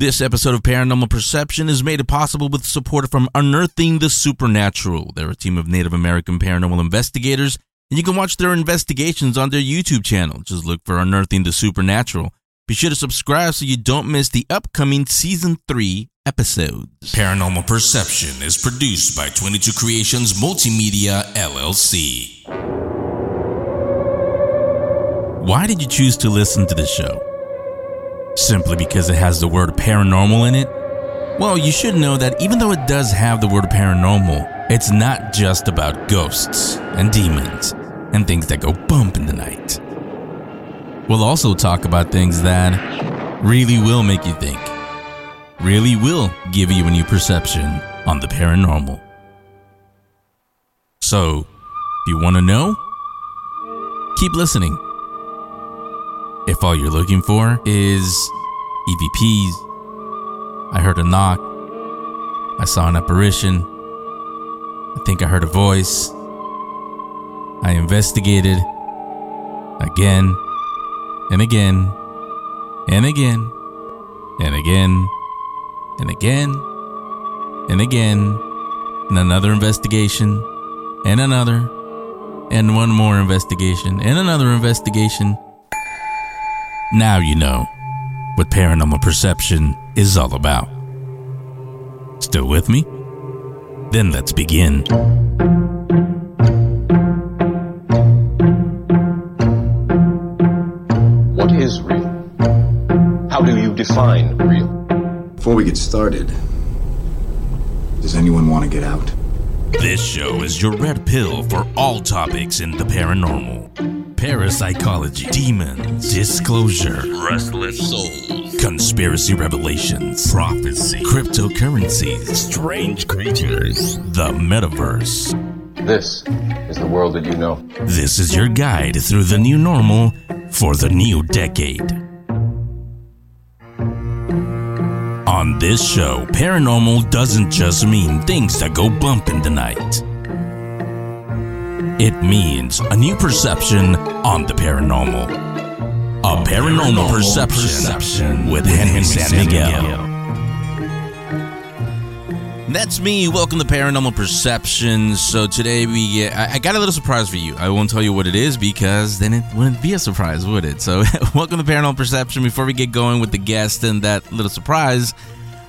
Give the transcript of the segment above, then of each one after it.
This episode of Paranormal Perception is made possible with support from Unearthing the Supernatural. They're a team of Native American paranormal investigators, and you can watch their investigations on their YouTube channel. Just look for Unearthing the Supernatural. Be sure to subscribe so you don't miss the upcoming Season 3 episodes. Paranormal Perception is produced by 22 Creations Multimedia, LLC. Why did you choose to listen to this show? Simply because it has the word paranormal in it? Well, you should know that even though it does have the word paranormal, it's not just about ghosts and demons and things that go bump in the night. We'll also talk about things that really will make you think, really will give you a new perception on the paranormal. So, if you want to know, keep listening. If all you're looking for is EVPs, I heard a knock, I saw an apparition, I think I heard a voice, I investigated. Again. And again. And again. And again. And again. And again. And another investigation. And another. And one more investigation. And another investigation. Now you know what paranormal perception is all about. Still with me? Then let's begin. What is real? How do you define real? Before we get started, does anyone want to get out? This show is your red pill for all topics in the paranormal. Parapsychology, demons, disclosure, restless souls, conspiracy revelations, prophecy, cryptocurrencies, strange creatures, the metaverse. This is the world that you know. This is your guide through the new normal for the new decade. On this show, paranormal doesn't just mean things that go bump in the night. It means a new perception on the paranormal. A paranormal, perception, with Henry San Miguel. That's me. Welcome to Paranormal Perception. So today we get, I, I got a little surprise for you. I won't tell you what it is because then it wouldn't be a surprise, would it? So welcome to Paranormal Perception. Before we get going with the guest and that little surprise,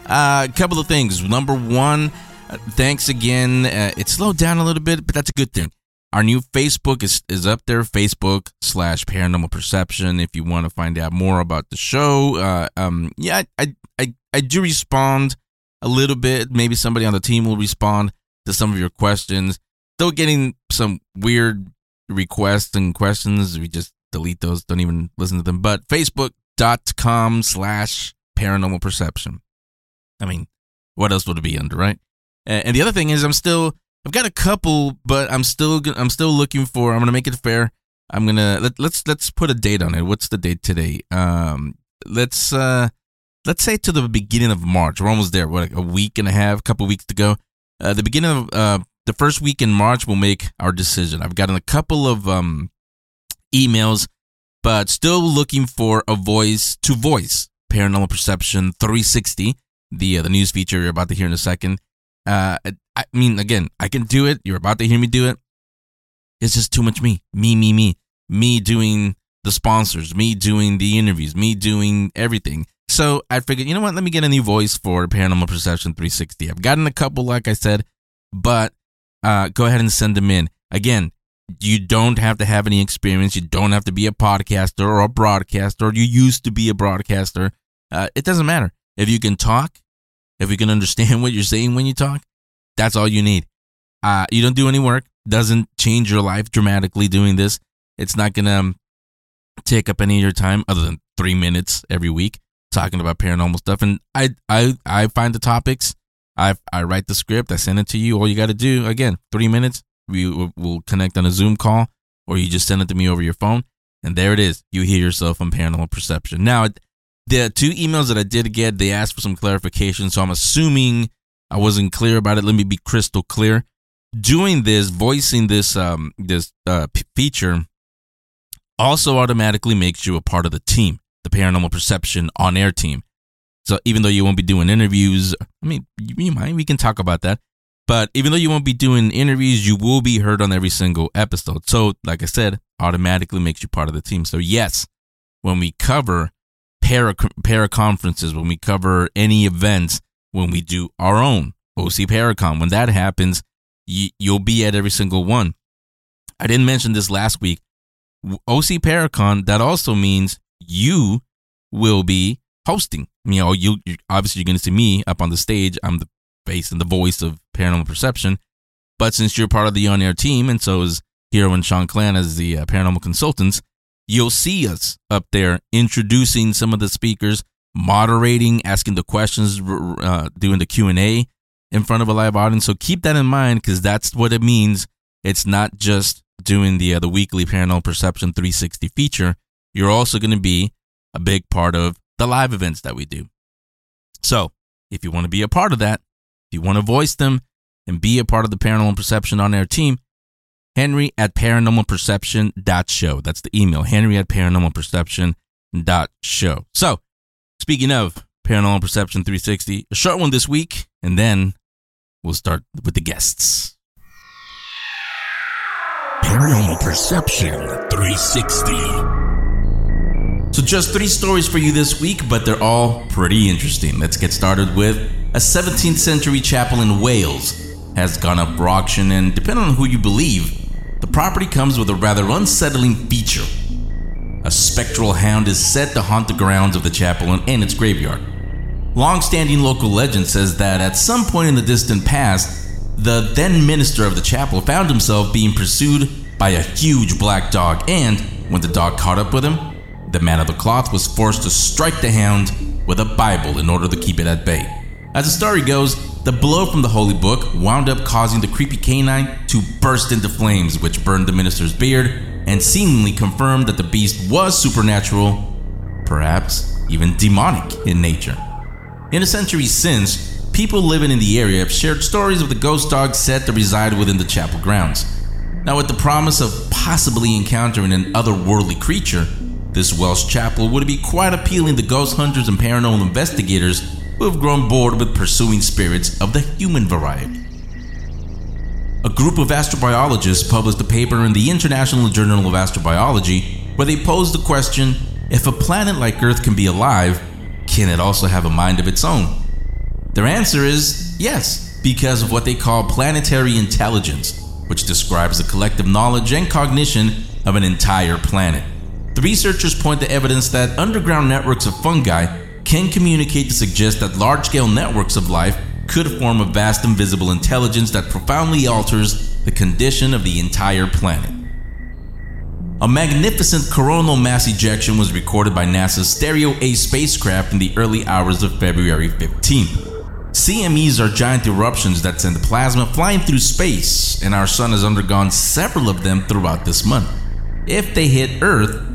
uh, a couple of things. Number one, uh, thanks again. Uh, it slowed down a little bit, but that's a good thing. Our new Facebook is, is up there, Facebook slash Paranormal Perception. If you want to find out more about the show, uh, um, yeah, I, I, I do respond a little bit. Maybe somebody on the team will respond to some of your questions. Still getting some weird requests and questions. We just delete those. Don't even listen to them. But facebook.com slash paranormal perception. I mean, what else would it be under, right? And the other thing is, I'm still, I've got a couple, but I'm still, I'm still looking for. I'm gonna make it fair. I'm gonna let, let's let's put a date on it. What's the date today? Um, let's uh, let's say to the beginning of March. We're almost there. What, like a week and a half, a couple weeks to go. Uh, the beginning of uh, the first week in March, we'll make our decision. I've gotten a couple of um emails, but still looking for a voice to voice Paranormal Perception 360 the uh, the news feature you're about to hear in a second. Uh, I mean, again, I can do it. You're about to hear me do it. It's just too much me, me, me, me, me doing the sponsors, me doing the interviews, me doing everything. So I figured, you know what? Let me get a new voice for Paranormal Perception 360. I've gotten a couple, like I said, but uh, go ahead and send them in. Again, you don't have to have any experience. You don't have to be a podcaster or a broadcaster, or you used to be a broadcaster. Uh, it doesn't matter. If you can talk, if you can understand what you're saying when you talk, that's all you need. Uh, you don't do any work, doesn't change your life dramatically doing this. It's not going to um, take up any of your time other than three minutes every week talking about paranormal stuff. And I, I, I find the topics. I, I write the script. I send it to you. All you got to do, again, three minutes. We will connect on a Zoom call or you just send it to me over your phone. And there it is. You hear yourself on paranormal perception. Now, the two emails that I did get, they asked for some clarification. So I'm assuming I wasn't clear about it. Let me be crystal clear. Doing this, voicing this, um, this uh, p- feature, also automatically makes you a part of the team, the Paranormal Perception on air team. So even though you won't be doing interviews, I mean, you, you might, we can talk about that. But even though you won't be doing interviews, you will be heard on every single episode. So, like I said, automatically makes you part of the team. So, yes, when we cover para, para conferences, when we cover any events, when we do our own OC Paracon, when that happens, you, you'll be at every single one. I didn't mention this last week. OC Paracon, that also means you will be hosting. You know, you obviously you're going to see me up on the stage. I'm the face and the voice of Paranormal Perception. But since you're part of the on-air team, and so is Hero and Shanclen as the uh, paranormal consultants, you'll see us up there introducing some of the speakers, moderating, asking the questions, uh, doing the Q and A in front of a live audience. So keep that in mind because that's what it means. It's not just doing the uh, the weekly Paranormal Perception 360 feature. You're also going to be a big part of the live events that we do. So if you want to be a part of that, if you want to voice them and be a part of the Paranormal Perception on air team, Henry at paranormalperception.show. That's the email, Henry at paranormalperception.show. So, speaking of Paranormal Perception 360, a short one this week, and then we'll start with the guests. Paranormal Perception 360. So, just three stories for you this week, but they're all pretty interesting. Let's get started with a 17th century chapel in Wales has gone up for auction, and depending on who you believe, the property comes with a rather unsettling feature. A spectral hound is said to haunt the grounds of the chapel and its graveyard. Long standing local legend says that at some point in the distant past, the then minister of the chapel found himself being pursued by a huge black dog, and when the dog caught up with him, the man of the cloth was forced to strike the hound with a Bible in order to keep it at bay. As the story goes, the blow from the holy book wound up causing the creepy canine to burst into flames, which burned the minister's beard and seemingly confirmed that the beast was supernatural, perhaps even demonic in nature. In the centuries since, people living in the area have shared stories of the ghost dog said to reside within the chapel grounds. Now, with the promise of possibly encountering an otherworldly creature, this Welsh chapel would be quite appealing to ghost hunters and paranormal investigators who have grown bored with pursuing spirits of the human variety. A group of astrobiologists published a paper in the International Journal of Astrobiology where they posed the question if a planet like Earth can be alive, can it also have a mind of its own? Their answer is yes, because of what they call planetary intelligence, which describes the collective knowledge and cognition of an entire planet. The researchers point to evidence that underground networks of fungi can communicate to suggest that large scale networks of life could form a vast invisible intelligence that profoundly alters the condition of the entire planet. A magnificent coronal mass ejection was recorded by NASA's Stereo A spacecraft in the early hours of February 15th. CMEs are giant eruptions that send plasma flying through space, and our sun has undergone several of them throughout this month. If they hit Earth,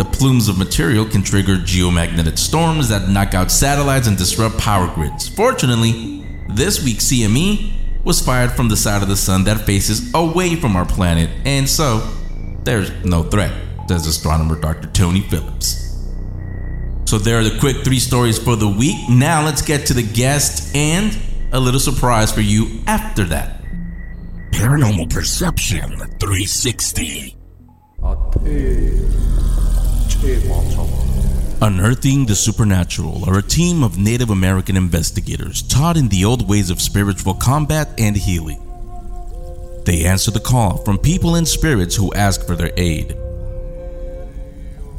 the plumes of material can trigger geomagnetic storms that knock out satellites and disrupt power grids. Fortunately, this week's CME was fired from the side of the sun that faces away from our planet, and so there's no threat, says astronomer Dr. Tony Phillips. So there are the quick three stories for the week. Now let's get to the guest and a little surprise for you after that. Paranormal Perception 360. Unearthing the Supernatural are a team of Native American investigators taught in the old ways of spiritual combat and healing. They answer the call from people and spirits who ask for their aid.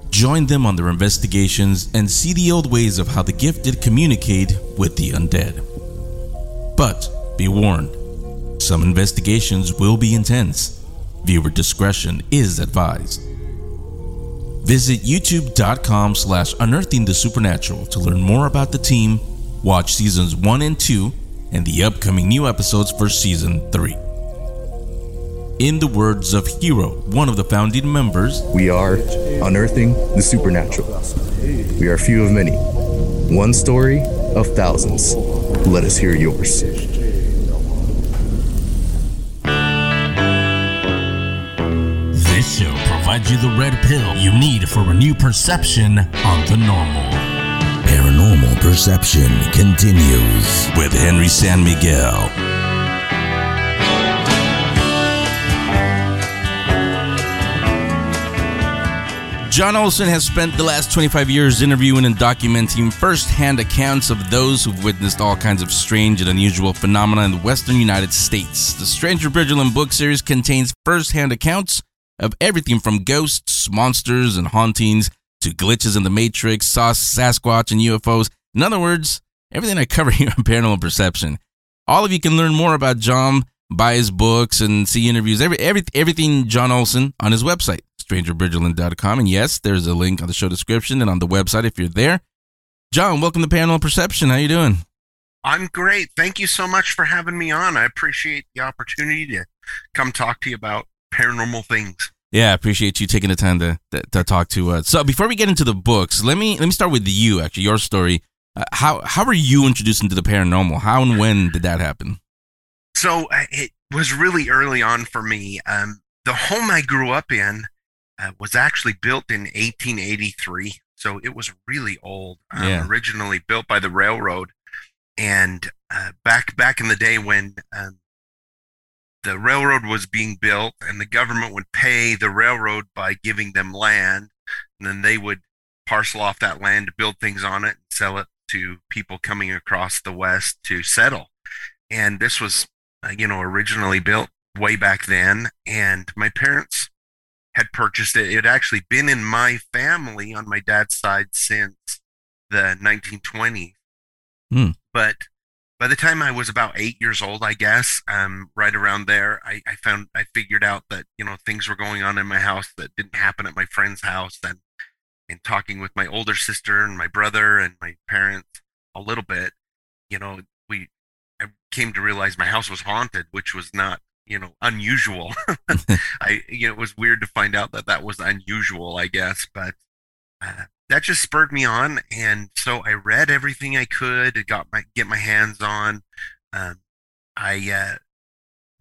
Join them on their investigations and see the old ways of how the gifted communicate with the undead. But be warned, some investigations will be intense. Viewer discretion is advised. Visit youtube.com slash unearthing the supernatural to learn more about the team, watch seasons 1 and 2, and the upcoming new episodes for season 3. In the words of Hero, one of the founding members, We are unearthing the supernatural. We are few of many. One story of thousands. Let us hear yours. Show provides you the red pill you need for a new perception on the normal. Paranormal Paranormal Perception continues. with Henry San Miguel. John Olsen has spent the last 25 years interviewing and documenting first-hand accounts of those who've witnessed all kinds of strange and unusual phenomena in the western United States. The Stranger Bridgerland book series contains first-hand accounts of everything from ghosts, monsters, and hauntings to glitches in the Matrix, Sas- Sasquatch, and UFOs. In other words, everything I cover here on Paranormal Perception. All of you can learn more about John, buy his books, and see interviews. Every, every everything John Olsen on his website, strangerbridgerland.com. And yes, there's a link on the show description and on the website if you're there. John, welcome to Paranormal Perception. How you doing? I'm great. Thank you so much for having me on. I appreciate the opportunity to come talk to you about paranormal things. Yeah, I appreciate you taking the time to, to, to talk to us. So before we get into the books, let me let me start with you. Actually, your story. Uh, how how were you introduced into the paranormal? How and when did that happen? So uh, it was really early on for me. Um, the home I grew up in uh, was actually built in 1883, so it was really old. Um, Yeah. Originally built by the railroad, and uh, back back in the day when um, the railroad was being built, and the government would pay the railroad by giving them land, and then they would parcel off that land to build things on it and sell it to people coming across the west to settle. And this was, uh, you know, originally built way back then, and my parents had purchased it. It had actually been in my family on my dad's side since the 1920s. Hmm. But by the time I was about eight years old, I guess, um, right around there, I, I found I figured out that you know things were going on in my house that didn't happen at my friend's house, and and talking with my older sister and my brother and my parents a little bit, you know, we I came to realize my house was haunted, which was not you know unusual. I you know it was weird to find out that that was unusual, I guess, but uh, that just spurred me on, and so I read everything I could, got my get my hands on. Um, I uh,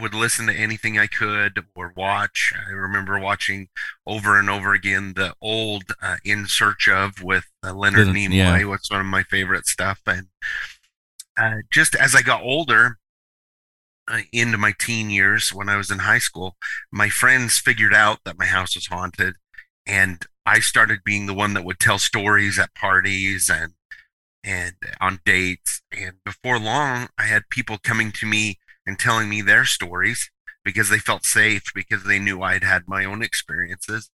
would listen to anything I could or watch. I remember watching over and over again the old uh, "In Search of" with uh, Leonard Leonard- Nimoy. yeah. was one of my favorite stuff, and uh, just as I got older, uh, into my teen years when I was in high school, my friends figured out that my house was haunted, and I started being the one that would tell stories at parties and and on dates. And before long, I had people coming to me and telling me their stories because they felt safe because they knew I'd had my own experiences.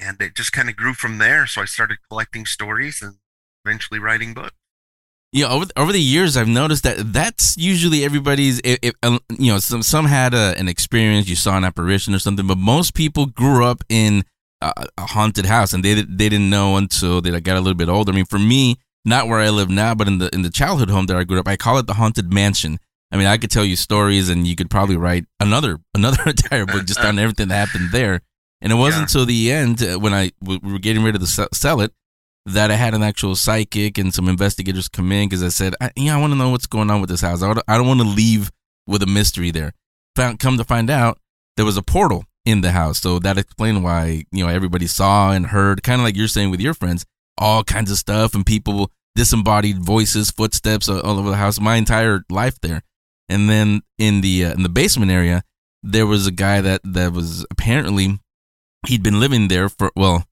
And it just kind of grew from there. So I started collecting stories and eventually writing books. Yeah, over over the years, I've noticed that that's usually everybody's. If, if, um, you know, some some had a, an experience, you saw an apparition or something, but most people grew up in a, a haunted house, and they they didn't know until they got a little bit older. I mean, for me, not where I live now, but in the in the childhood home that I grew up, I call it the haunted mansion. I mean, I could tell you stories, and you could probably write another another entire book just on everything that happened there. And it wasn't Yeah. until the end uh, when I we were getting ready to sell, sell it that I had an actual psychic and some investigators come in because I said, I, yeah, I want to know what's going on with this house. I don't, I don't want to leave with a mystery there. Found, come to find out, there was a portal in the house, so that explained why you know everybody saw and heard, kind of like you're saying with your friends, all kinds of stuff and people disembodied voices, footsteps all over the house. My entire life there, and then in the uh, in the basement area, there was a guy that that was apparently he'd been living there for well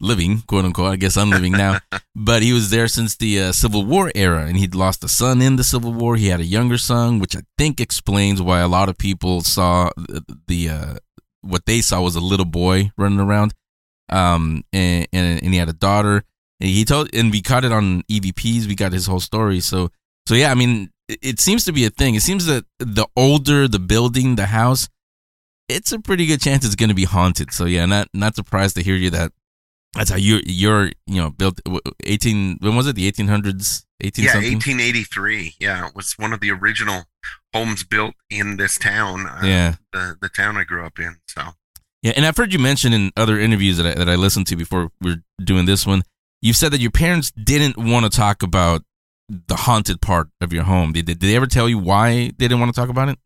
living quote unquote i guess i'm living now but he was there since the uh, civil war era and he'd lost a son in the civil war he had a younger son which i think explains why a lot of people saw the, the uh, what they saw was a little boy running around um and, and and he had a daughter. And he told and we caught it on evps we got his whole story. So so yeah i mean it, it seems to be a thing. It seems that the older the building the house it's a pretty good chance it's going to be haunted. So yeah, not not surprised to hear you that that's how you you're you know built 18 when was it? The 1800s 18 yeah, something 1883. Yeah, it was one of the original homes built in this town. Uh, Yeah. the the town I grew up in. So yeah and I've heard you mention in other interviews that I, that I listened to before we're doing this one you've said that your parents didn't want to talk about the haunted part of your home did, did they ever tell you why they didn't want to talk about it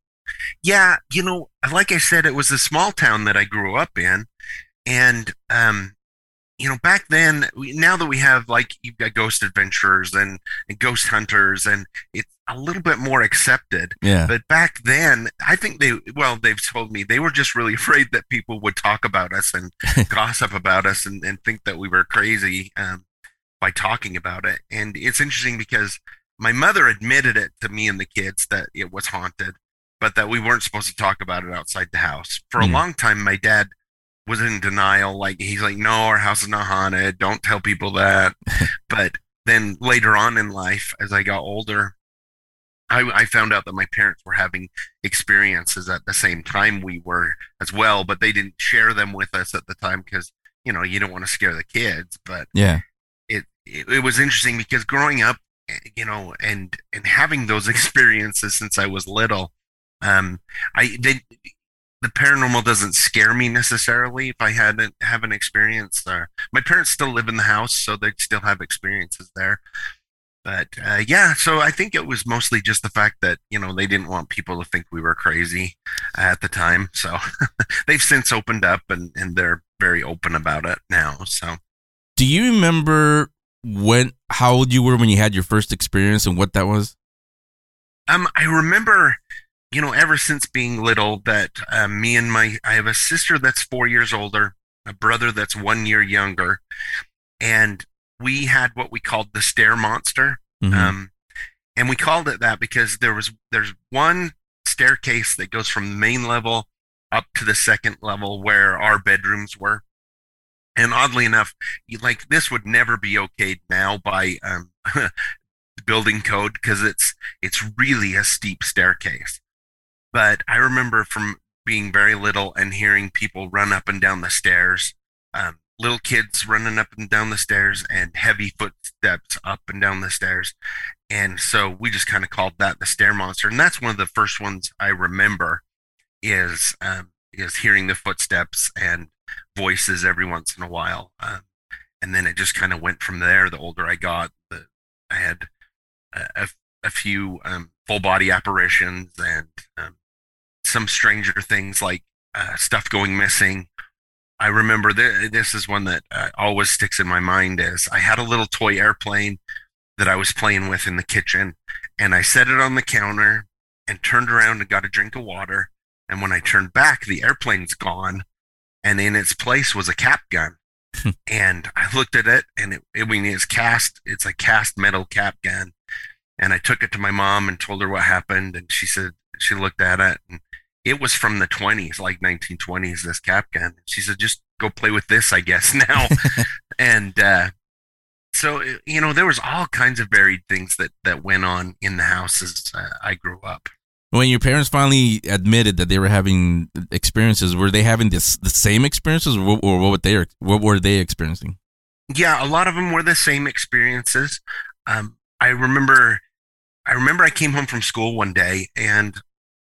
yeah, you know, like I said, it was a small town that I grew up in, and um, you know, back then, now that we have like you've got ghost adventurers and, and ghost hunters, and it's a little bit more accepted. Yeah. But back then, I think they, well, they've told me they were just really afraid that people would talk about us and gossip about us and, and think that we were crazy um, by talking about it. And it's interesting because my mother admitted it to me and the kids that it was haunted, but that we weren't supposed to talk about it outside the house. For a Mhm. long time, my dad was in denial. Like, he's like, no, our house is not haunted. Don't tell people that. but then later on in life, as I got older, I, I found out that my parents were having experiences at the same time we were as well, but they didn't share them with us at the time because, you know, you don't want to scare the kids. But Yeah. it, it it was interesting because growing up, you know, and and having those experiences since I was little, um, I they, the paranormal doesn't scare me necessarily if I hadn't have an experience there. My parents still live in the house, so they still have experiences there. But uh, yeah, so I think it was mostly just the fact that you know they didn't want people to think we were crazy at the time. So they've since opened up and and they're very open about it now. So. Do you remember when how old you were when you had your first experience and what that was? Um, I remember, you know, ever since being little, that uh, me and my I have a sister that's four years older, a brother that's one year younger, and we had what we called the stair monster. Mhm. Um, and we called it that because there was there's one staircase that goes from the main level up to the second level where our bedrooms were. And oddly enough, like this would never be okayed now by um, building code because it's it's really a steep staircase. But I remember from being very little and hearing people run up and down the stairs, um, little kids running up and down the stairs, and heavy footsteps up and down the stairs. And so we just kind of called that the stair monster, and that's one of the first ones I remember is um, is hearing the footsteps and voices every once in a while. Um, and then it just kind of went from there. The older I got, the I had a, a, a few um, full body apparitions and um, some stranger things like uh, stuff going missing. I remember th- this is one that uh, always sticks in my mind is I had a little toy airplane that I was playing with in the kitchen and I set it on the counter and turned around and got a drink of water. And when I turned back, the airplane's gone and in its place was a cap gun. and I looked at it and it, I mean, it's cast, it's a cast metal cap gun. And I took it to my mom and told her what happened. And she said, she looked at it and it was from the 20s, like 1920s, this cap gun. She said, just go play with this, I guess, now. and, uh, so uh, you know there was all kinds of varied things that that went on in the house as uh, I grew up. When your parents finally admitted that they were having experiences, were they having this the same experiences, or what, or what they what were they experiencing? Yeah, a lot of them were the same experiences. Um, I remember, I remember I came home from school one day, and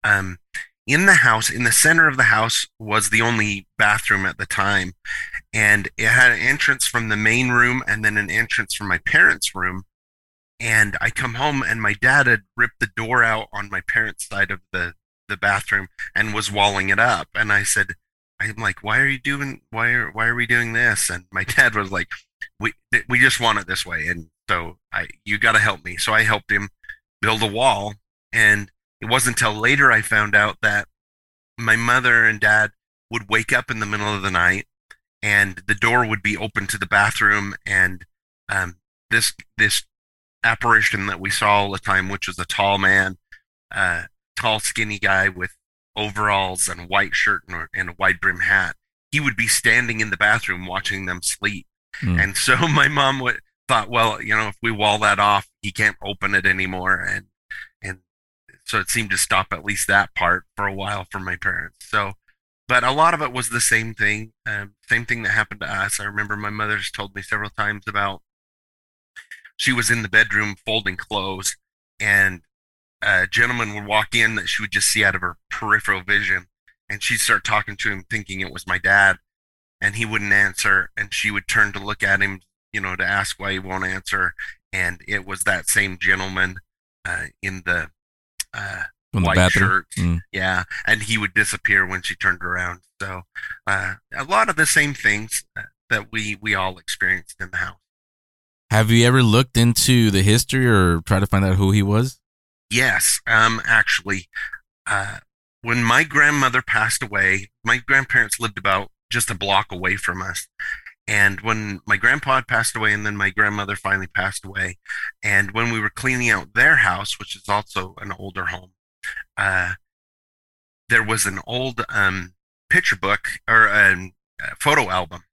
um, in the house, in the center of the house, was the only bathroom at the time, and it had an entrance from the main room and then an entrance from my parents' room. And I come home, and my dad had ripped the door out on my parents' side of the the bathroom and was walling it up. And I said, I'm like, why are you doing? Why are why are we doing this? And my dad was like, we we just want it this way, and so I you got to help me. So I helped him build a wall, and it wasn't until later I found out that my mother and dad would wake up in the middle of the night, and the door would be open to the bathroom, and um, this this apparition that we saw all the time, which was a tall man, uh, tall skinny guy with overalls and white shirt and, a- and a wide brim hat. He would be standing in the bathroom watching them sleep. Hmm. And so my mom would thought, well, you know, if we wall that off, he can't open it anymore. And so it seemed to stop at least that part for a while for my parents. So, but a lot of it was the same thing, um, same thing that happened to us. I remember my mother's told me several times about she was in the bedroom folding clothes, and a gentleman would walk in that she would just see out of her peripheral vision, and she'd start talking to him, thinking it was my dad, and he wouldn't answer, and she would turn to look at him, you know, to ask why he won't answer, and it was that same gentleman uh, in the uh, From white bathroom? shirt. Mm. Yeah, and he would disappear when she turned around. So uh, a lot of the same things. Uh, that we we all experienced in the house. Have you ever looked into the history or try to find out who he was? Yes, um, actually, uh, when my grandmother passed away, my grandparents lived about just a block away from us. And when my grandpa passed away, and then my grandmother finally passed away, and when we were cleaning out their house, which is also an older home, uh, there was an old um, picture book or a, a photo album,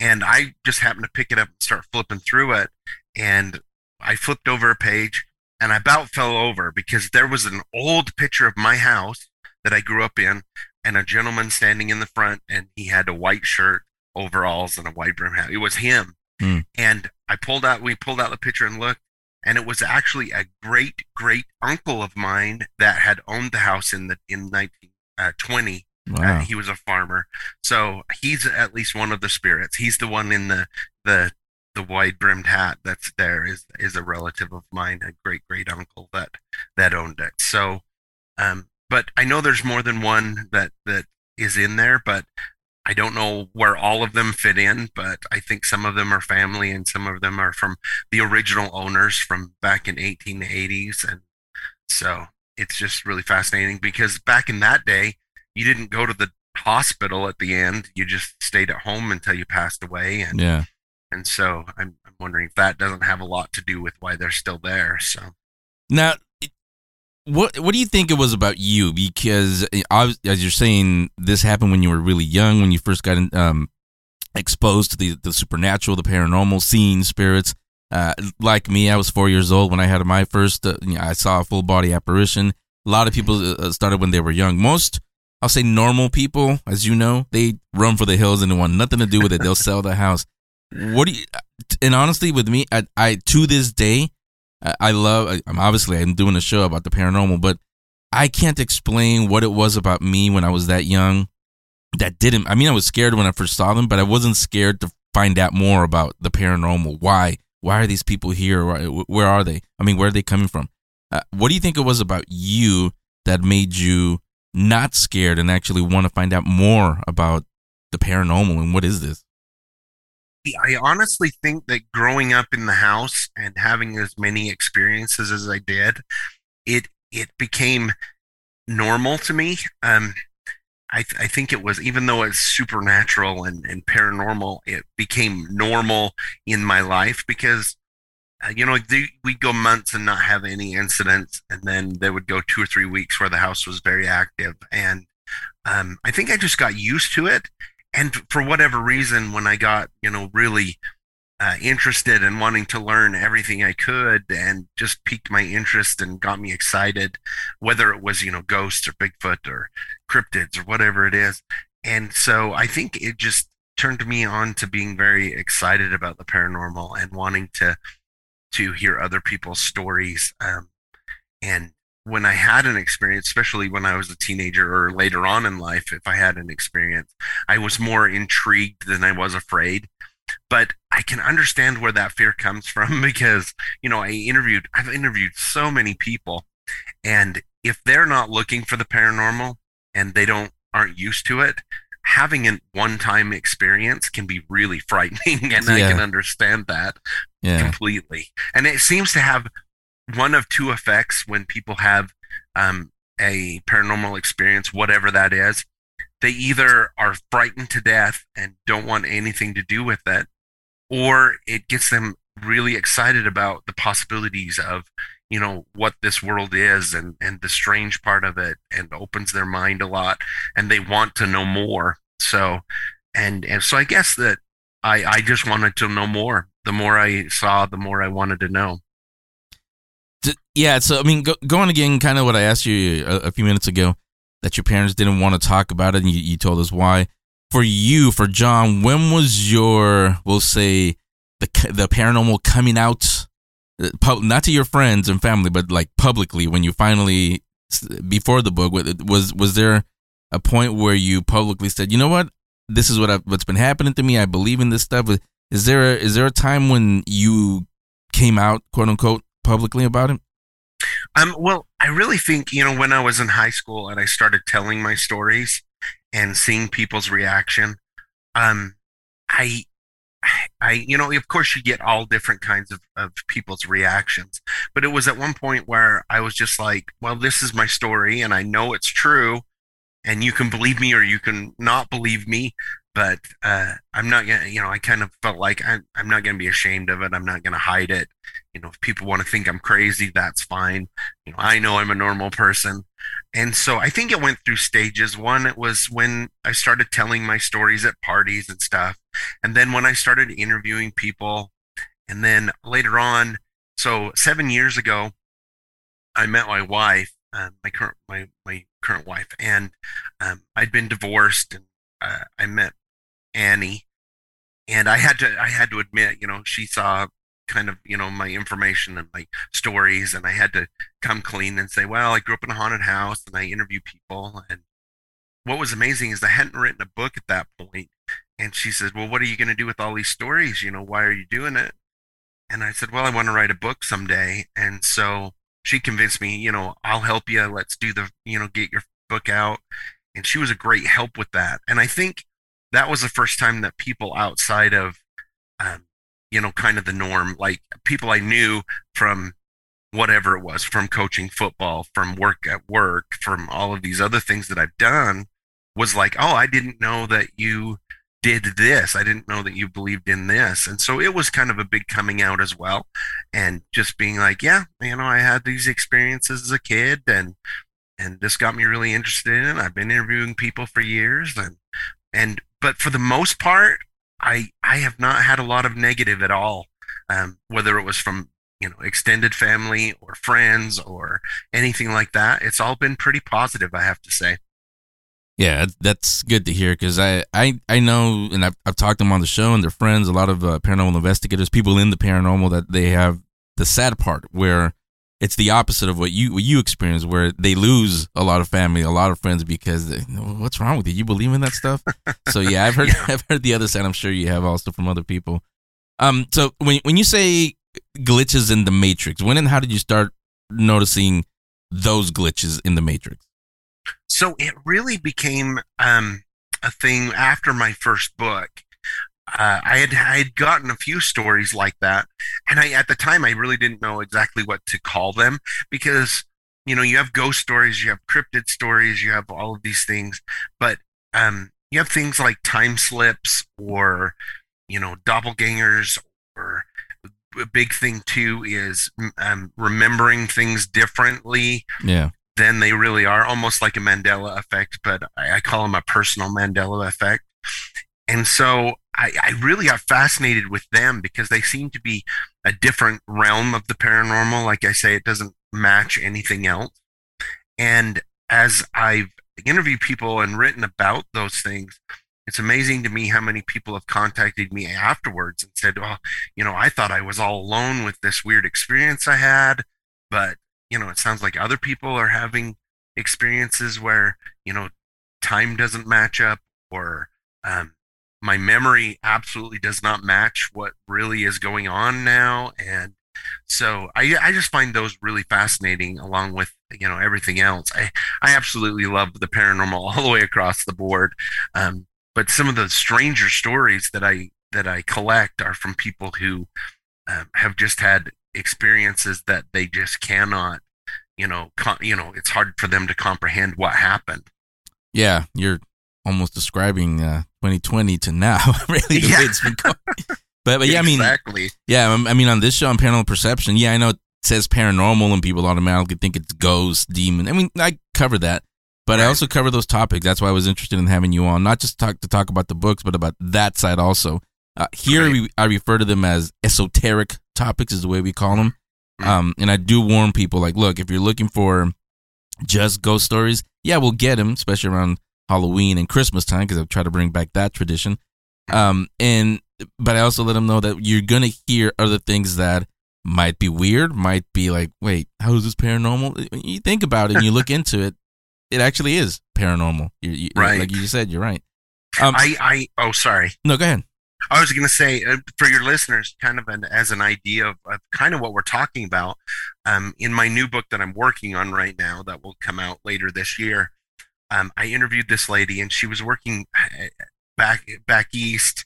and I just happened to pick it up and start flipping through it, and I flipped over a page, and I about fell over because there was an old picture of my house that I grew up in, and a gentleman standing in the front, and he had a white shirt overalls and a white brim hat. It was him. Hmm. And I pulled out, we pulled out the picture and looked, and it was actually a great great uncle of mine that had owned the house in the in 1920. Uh, Wow. he was a farmer, so he's at least one of the spirits. He's the one in the the the wide brimmed hat that's there is is a relative of mine, a great great uncle that that owned it. So, um, but I know there's more than one that that is in there, but I don't know where all of them fit in, but I think some of them are family and some of them are from the original owners from back in 1880s. And so it's just really fascinating because back in that day, you didn't go to the hospital at the end. You just stayed at home until you passed away. And, Yeah. and so I'm, I'm wondering if that doesn't have a lot to do with why they're still there. So Now, what what do you think it was about you? Because uh, as you're saying, this happened when you were really young, when you first got in, um, exposed to the the supernatural, the paranormal, seeing spirits. Uh, like me, I was four years old when I had my first. Uh, you know, I saw a full body apparition. A lot of people uh, started when they were young. Most, I'll say, normal people, as you know, they run for the hills and they want nothing to do with it. They'll sell the house. What do you? And honestly, with me, I, I to this day, I, love. I'm obviously I'm doing a show about the paranormal, but I can't explain what it was about me when I was that young that didn't. I mean, I was scared when I first saw them, but I wasn't scared to find out more about the paranormal. Why? Why are these people here? Where are they? I mean, where are they coming from? Uh, what do you think it was about you that made you not scared and actually want to find out more about the paranormal and what is this? I honestly think that growing up in the house and having as many experiences as I did, it it became normal to me. Um, I th- I think it was even though it's supernatural and and paranormal, it became normal in my life because. Uh, you know, they, we'd go months and not have any incidents, and then there would go two or three weeks where the house was very active. And um, I think I just got used to it and for whatever reason when i got you know really uh, interested and wanting to learn everything i could and just piqued my interest and got me excited whether it was you know ghosts or bigfoot or cryptids or whatever it is. And so i think it just turned me on to being very excited about the paranormal and wanting to to hear other people's stories um, and when I had an experience, especially when I was a teenager or later on in life, if I had an experience, I was more intrigued than I was afraid. But I can understand where that fear comes from because, you know, I interviewed, I've interviewed so many people. And if they're not looking for the paranormal and they don't, aren't used to it, having a one time experience can be really frightening. And I can understand that Yeah. completely. And it seems to have one of two effects when people have um, a paranormal experience, whatever that is. They either are frightened to death and don't want anything to do with it, or it gets them really excited about the possibilities of you know what this world is and and the strange part of it and opens their mind a lot and they want to know more. So and and so i guess that i i just wanted to know more. The more i saw the more i wanted to know yeah so i mean go, going again kind of what i asked you a, a few minutes ago that your parents didn't want to talk about it and you, you told us why. For you for john when was your we'll say the the paranormal coming out uh, not to your friends and family but like publicly when you finally before the book was was there a point where you publicly said you know what? This is what I've, what's been happening to me. I believe in this stuff. Is there a, is there a time when you came out quote unquote publicly about it Um, well, I really think, you know, when I was in high school and I started telling my stories and seeing people's reaction, um, I I, you know, of course, you get all different kinds of, of people's reactions. But it was at one point where I was just like, well, this is my story and I know it's true. And you can believe me or you can not believe me. But uh, I'm not to, you know, I kind of felt like I'm, I'm not going to be ashamed of it. I'm not going to hide it. You know, if people want to think I'm crazy, that's fine. You know, I know I'm a normal person. And so I think it went through stages. One, it was when I started telling my stories at parties and stuff. And then when I started interviewing people. And then later on, so seven years ago, I met my wife, uh, my current my my current wife, and um, I'd been divorced, and uh, I met Annie, and I had to I had to admit, you know, she saw kind of you know my information and my stories and i had to come clean and say well i grew up in a haunted house and i interview people and what was amazing is i hadn't written a book at that point and she said well what are you going to do with all these stories? You know why are you doing it? And i said well i want to write a book someday and so she convinced me you know i'll help you let's do the you know get your book out and she was a great help with that and i think that was the first time that people outside of um, you know, kind of the norm. Like people I knew from whatever it was, from coaching football, from work at work, from all of these other things that I've done, was like, oh, I didn't know that you did this. I didn't know that you believed in this. And so it was kind of a big coming out as well. And just being like, yeah, you know, I had these experiences as a kid and and this got me really interested in it. I've been interviewing people for years and and but for the most part, I I have not had a lot of negative at all, um, whether it was from you know extended family or friends or anything like that. It's all been pretty positive, I have to say. Yeah, that's good to hear because I, I I know and I've, I've talked to them on the show and their friends, a lot of uh, paranormal investigators, people in the paranormal that they have the sad part where it's the opposite of what you what you experience, where they lose a lot of family, a lot of friends because they, what's wrong with you? You believe in that stuff? so yeah, I've heard. I've heard the other side. I'm sure you have also from other people. Um, so when when you say glitches in the matrix, when and how did you start noticing those glitches in the matrix? So it really became um a thing after my first book uh, I had I had gotten a few stories like that, and I at the time I really didn't know exactly what to call them because you know you have ghost stories, you have cryptid stories, you have all of these things, but um, you have things like time slips or you know doppelgangers or a big thing too is um, remembering things differently. Yeah. Than they really are, almost like a Mandela effect, but I, I call them a personal Mandela effect. And so I, I really got fascinated with them because they seem to be a different realm of the paranormal. Like I say, it doesn't match anything else. And as I've interviewed people and written about those things, it's amazing to me how many people have contacted me afterwards and said, Well, you know, I thought I was all alone with this weird experience I had, but you know, it sounds like other people are having experiences where you know time doesn't match up or um, my memory absolutely does not match what really is going on now. And so I, I just find those really fascinating along with you know everything else. I i absolutely love the paranormal all the way across the board. Um, but some of the stranger stories that i that i collect are from people who um, have just had experiences that they just cannot you know con- you know it's hard for them to comprehend what happened. Yeah you're almost describing uh, 2020 to now. really, the yeah. way it's been going. But, but yeah, I mean, exactly. Yeah, I mean, on this show on Paranormal Perception, yeah, I know it says paranormal and people automatically think it's ghost, demon. I mean, I cover that, but right. I also cover those topics. That's why I was interested in having you on, not just talk to talk about the books, but about that side also. Uh, here, right. we, I refer to them as esoteric topics, is the way we call them. Mm-hmm. Um, and I do warn people, like, look, if you're looking for just ghost stories, yeah, we'll get them, especially around Halloween and Christmas time because I try to bring back that tradition. Um, and but I also let them know that you're gonna hear other things that might be weird, might be like, wait, how is this paranormal? When you think about it and you look into it, it actually is paranormal. You, you, right, like you said, you're right. Um, I, I, oh, sorry. No, go ahead. I was going to say uh, for your listeners, kind of an, as an idea of, of, kind of what we're talking about. Um, in my new book that I'm working on right now, that will come out later this year, um, I interviewed this lady, and she was working uh, back back east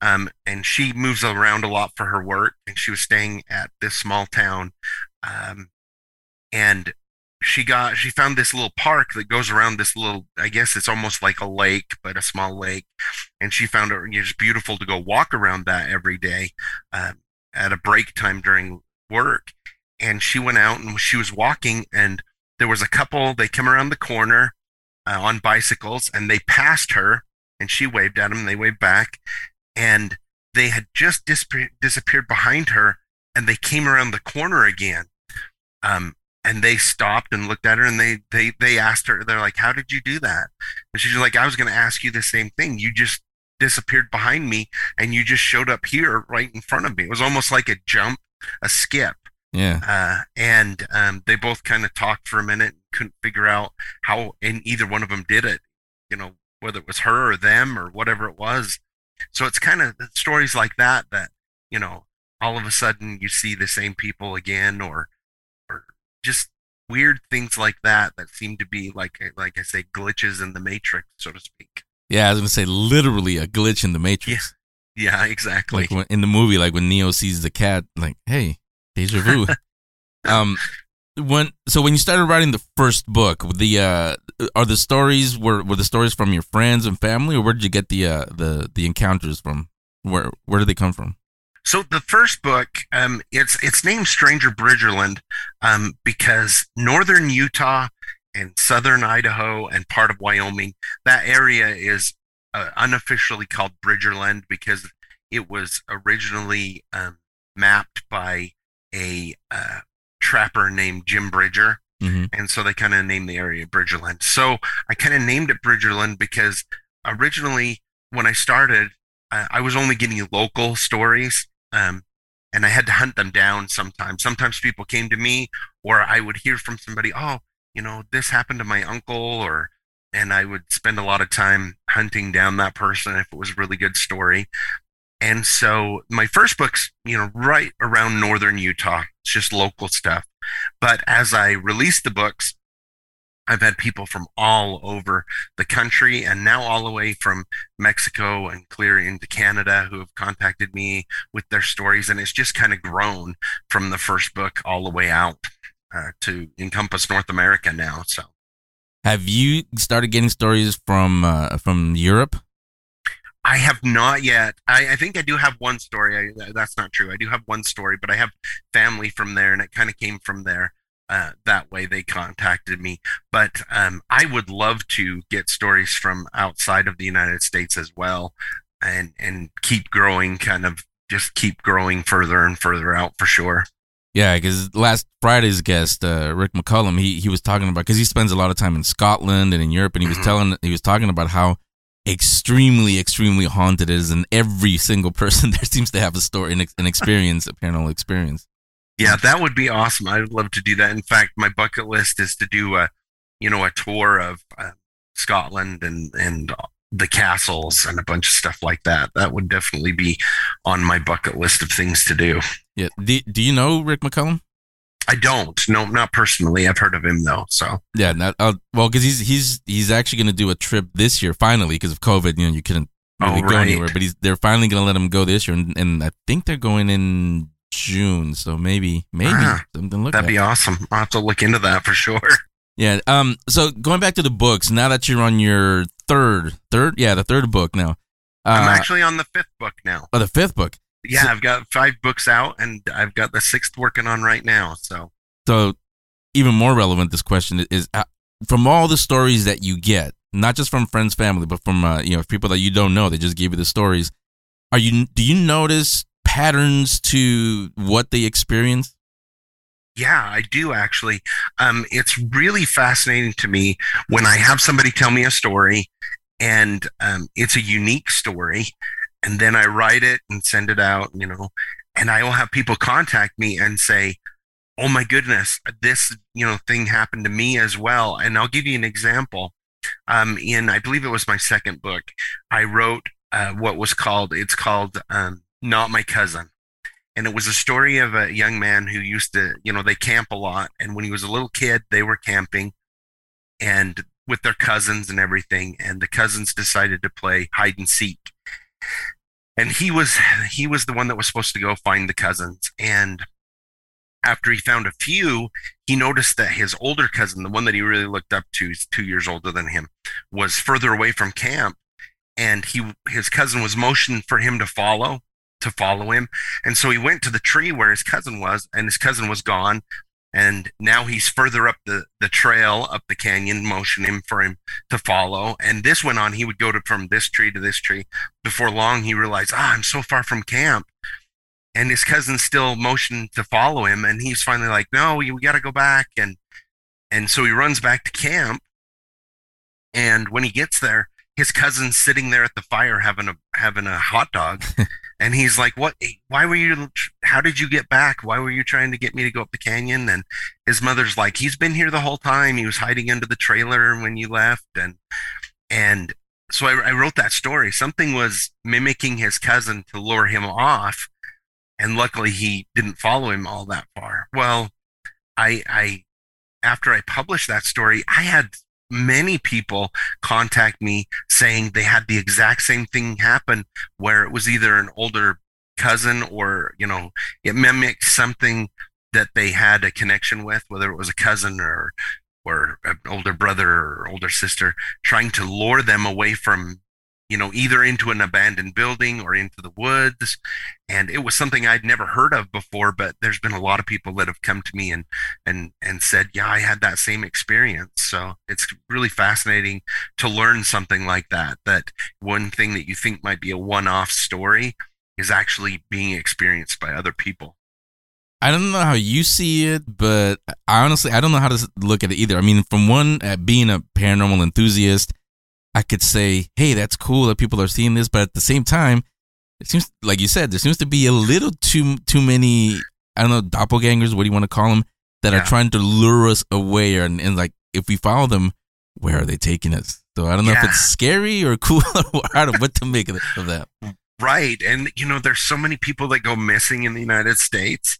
Um, and she moves around a lot for her work, and she was staying at this small town. Um, and she got she found this little park that goes around this little i guess it's almost like a lake but a small lake and she found it just beautiful to go walk around that every day uh, at a break time during work and she went out and she was walking and there was a couple they came around the corner uh, on bicycles and they passed her and she waved at them and they waved back and they had just disappeared, disappeared behind her and they came around the corner again. Um, and they stopped and looked at her and they they they asked her they're like how did you do that? And she's like i was going to ask you the same thing. You just disappeared behind me and you just showed up here right in front of me. It was almost like a jump a skip. Yeah. uh, and um, they both kind of talked for a minute couldn't figure out how and either one of them did it you know whether it was her or them or whatever it was so it's kind of stories like that that you know all of a sudden you see the same people again or or just weird things like that that seem to be like like I say glitches in the matrix so to speak Yeah, I was gonna say literally a glitch in the Matrix. yeah exactly Like when, in the movie, like when Neo sees the cat, like, hey, deja vu. um, when so when you started writing the first book, the uh, are the stories were were the stories from your friends and family, or where did you get the uh the the encounters from? Where where did they come from? So the first book, um, it's it's named Stranger Bridgerland, um, because northern Utah and southern Idaho and part of Wyoming, that area is uh, unofficially called Bridgerland because it was originally um, mapped by a uh, trapper named Jim Bridger, Mm-hmm. and so they kind of named the area Bridgerland. So I kind of named it Bridgerland because originally when I started, uh, I was only getting local stories, um, and I had to hunt them down sometimes. Sometimes people came to me, or I would hear from somebody, oh, you know, this happened to my uncle, or and I would spend a lot of time hunting down that person if it was a really good story. And so my first book's, you know, right around northern Utah. It's just local stuff. But as I release the books, I've had people from all over the country and now all the way from Mexico and clear into Canada who have contacted me with their stories. And it's just kind of grown from the first book all the way out uh, to encompass North America now. So Have you started getting stories from uh, from Europe? I have not yet. I, I think I do have one story. I, that's not true. I do have one story, but I have family from there, and it kind of came from there. Uh, that way, they contacted me. But um, I would love to get stories from outside of the United States as well, and and keep growing. Kind of just keep growing further and further out for sure. Yeah, because last Friday's guest, uh, Rick McCullum, he he was talking about because he spends a lot of time in Scotland and in Europe, and he was telling he was talking about how extremely extremely haunted it is, and every single person there seems to have a story, an, ex- an experience, a paranormal experience. Yeah, that would be awesome. I would love to do that. In fact, my bucket list is to do a, you know, a tour of uh, Scotland and and the castles and a bunch of stuff like that. That would definitely be on my bucket list of things to do. Yeah. Do, do you know Rick McCullum? I don't, no, not personally. I've heard of him though. So Yeah. Not, uh, well, because he's he's he's actually going to do a trip this year finally because of COVID. You know, you couldn't really Oh, go right. anywhere, but he's they're finally going to let him go this year, and, and I think they're going in June. So maybe maybe Ah, something look that'd at. be awesome. I'll have to look into that for sure. Yeah. Um. So going back to the books, now that you're on your third, third, yeah, the third book now. I'm Uh, actually on the fifth book now. oh, the fifth book. Yeah, I've got five books out, and I've got the sixth working on right now. So So even more relevant, this question is uh, from all the stories that you get, not just from friends, family, but from uh, you know people that you don't know. They just give you the stories. Are you? Do you notice patterns to what they experience? Yeah, I do actually. Um, it's really fascinating to me when I have somebody tell me a story and um, it's a unique story, and then I write it and send it out, you know, and I will have people contact me and say, "Oh my goodness, this you know thing happened to me as well." And I'll give you an example. Um, in I believe it was my second book, I wrote uh, what was called it's called um, "Not My Cousin." and it was a story of a young man who used to you know they camp a lot and when he was a little kid they were camping and with their cousins and everything and the cousins decided to play hide and seek and he was he was the one that was supposed to go find the cousins. And after he found a few he noticed that his older cousin the one that he really looked up to two years older than him was further away from camp. And he his cousin was motioning for him to follow to follow him. And so he went to the tree where his cousin was and his cousin was gone and now he's further up the, the trail up the canyon motioning for him to follow. And this went on he would go to from this tree to this tree. Before long he realized ah i'm so far from camp. And his cousin still motioned to follow him. And he's finally like no we got to go back. And and so he runs back to camp. And when he gets there his cousin's sitting there at the fire having a having a hot dog and he's like what? Why were you how did you get back? Why were you trying to get me to go up the canyon? And his mother's like he's been here the whole time. He was hiding under the trailer when you left. And and so I, I wrote that story. Something was mimicking his cousin to lure him off. And luckily he didn't follow him all that far. Well i i after i published that story i had many people contact me saying they had the exact same thing happen where it was either an older cousin or you know it mimicked something that they had a connection with whether it was a cousin or or an older brother or older sister trying to lure them away from you know, either into an abandoned building or into the woods. And it was something I'd never heard of before, but there's been a lot of people that have come to me and and and said, "Yeah, I had that same experience." So it's really fascinating to learn something like that. That one thing that you think might be a one-off story is actually being experienced by other people. I don't know how you see it, but I honestly I don't know how to look at it either. I mean, from one uh, being a paranormal enthusiast I could say, hey, that's cool that people are seeing this, but at the same time, it seems like you said there seems to be a little too too many I don't know doppelgangers, what do you want to call them, that yeah. are trying to lure us away, and, and like if we follow them, where are they taking us? So I don't know yeah. if it's scary or cool. I don't know what to make of that. Right, and you know, there's so many people that go missing in the United States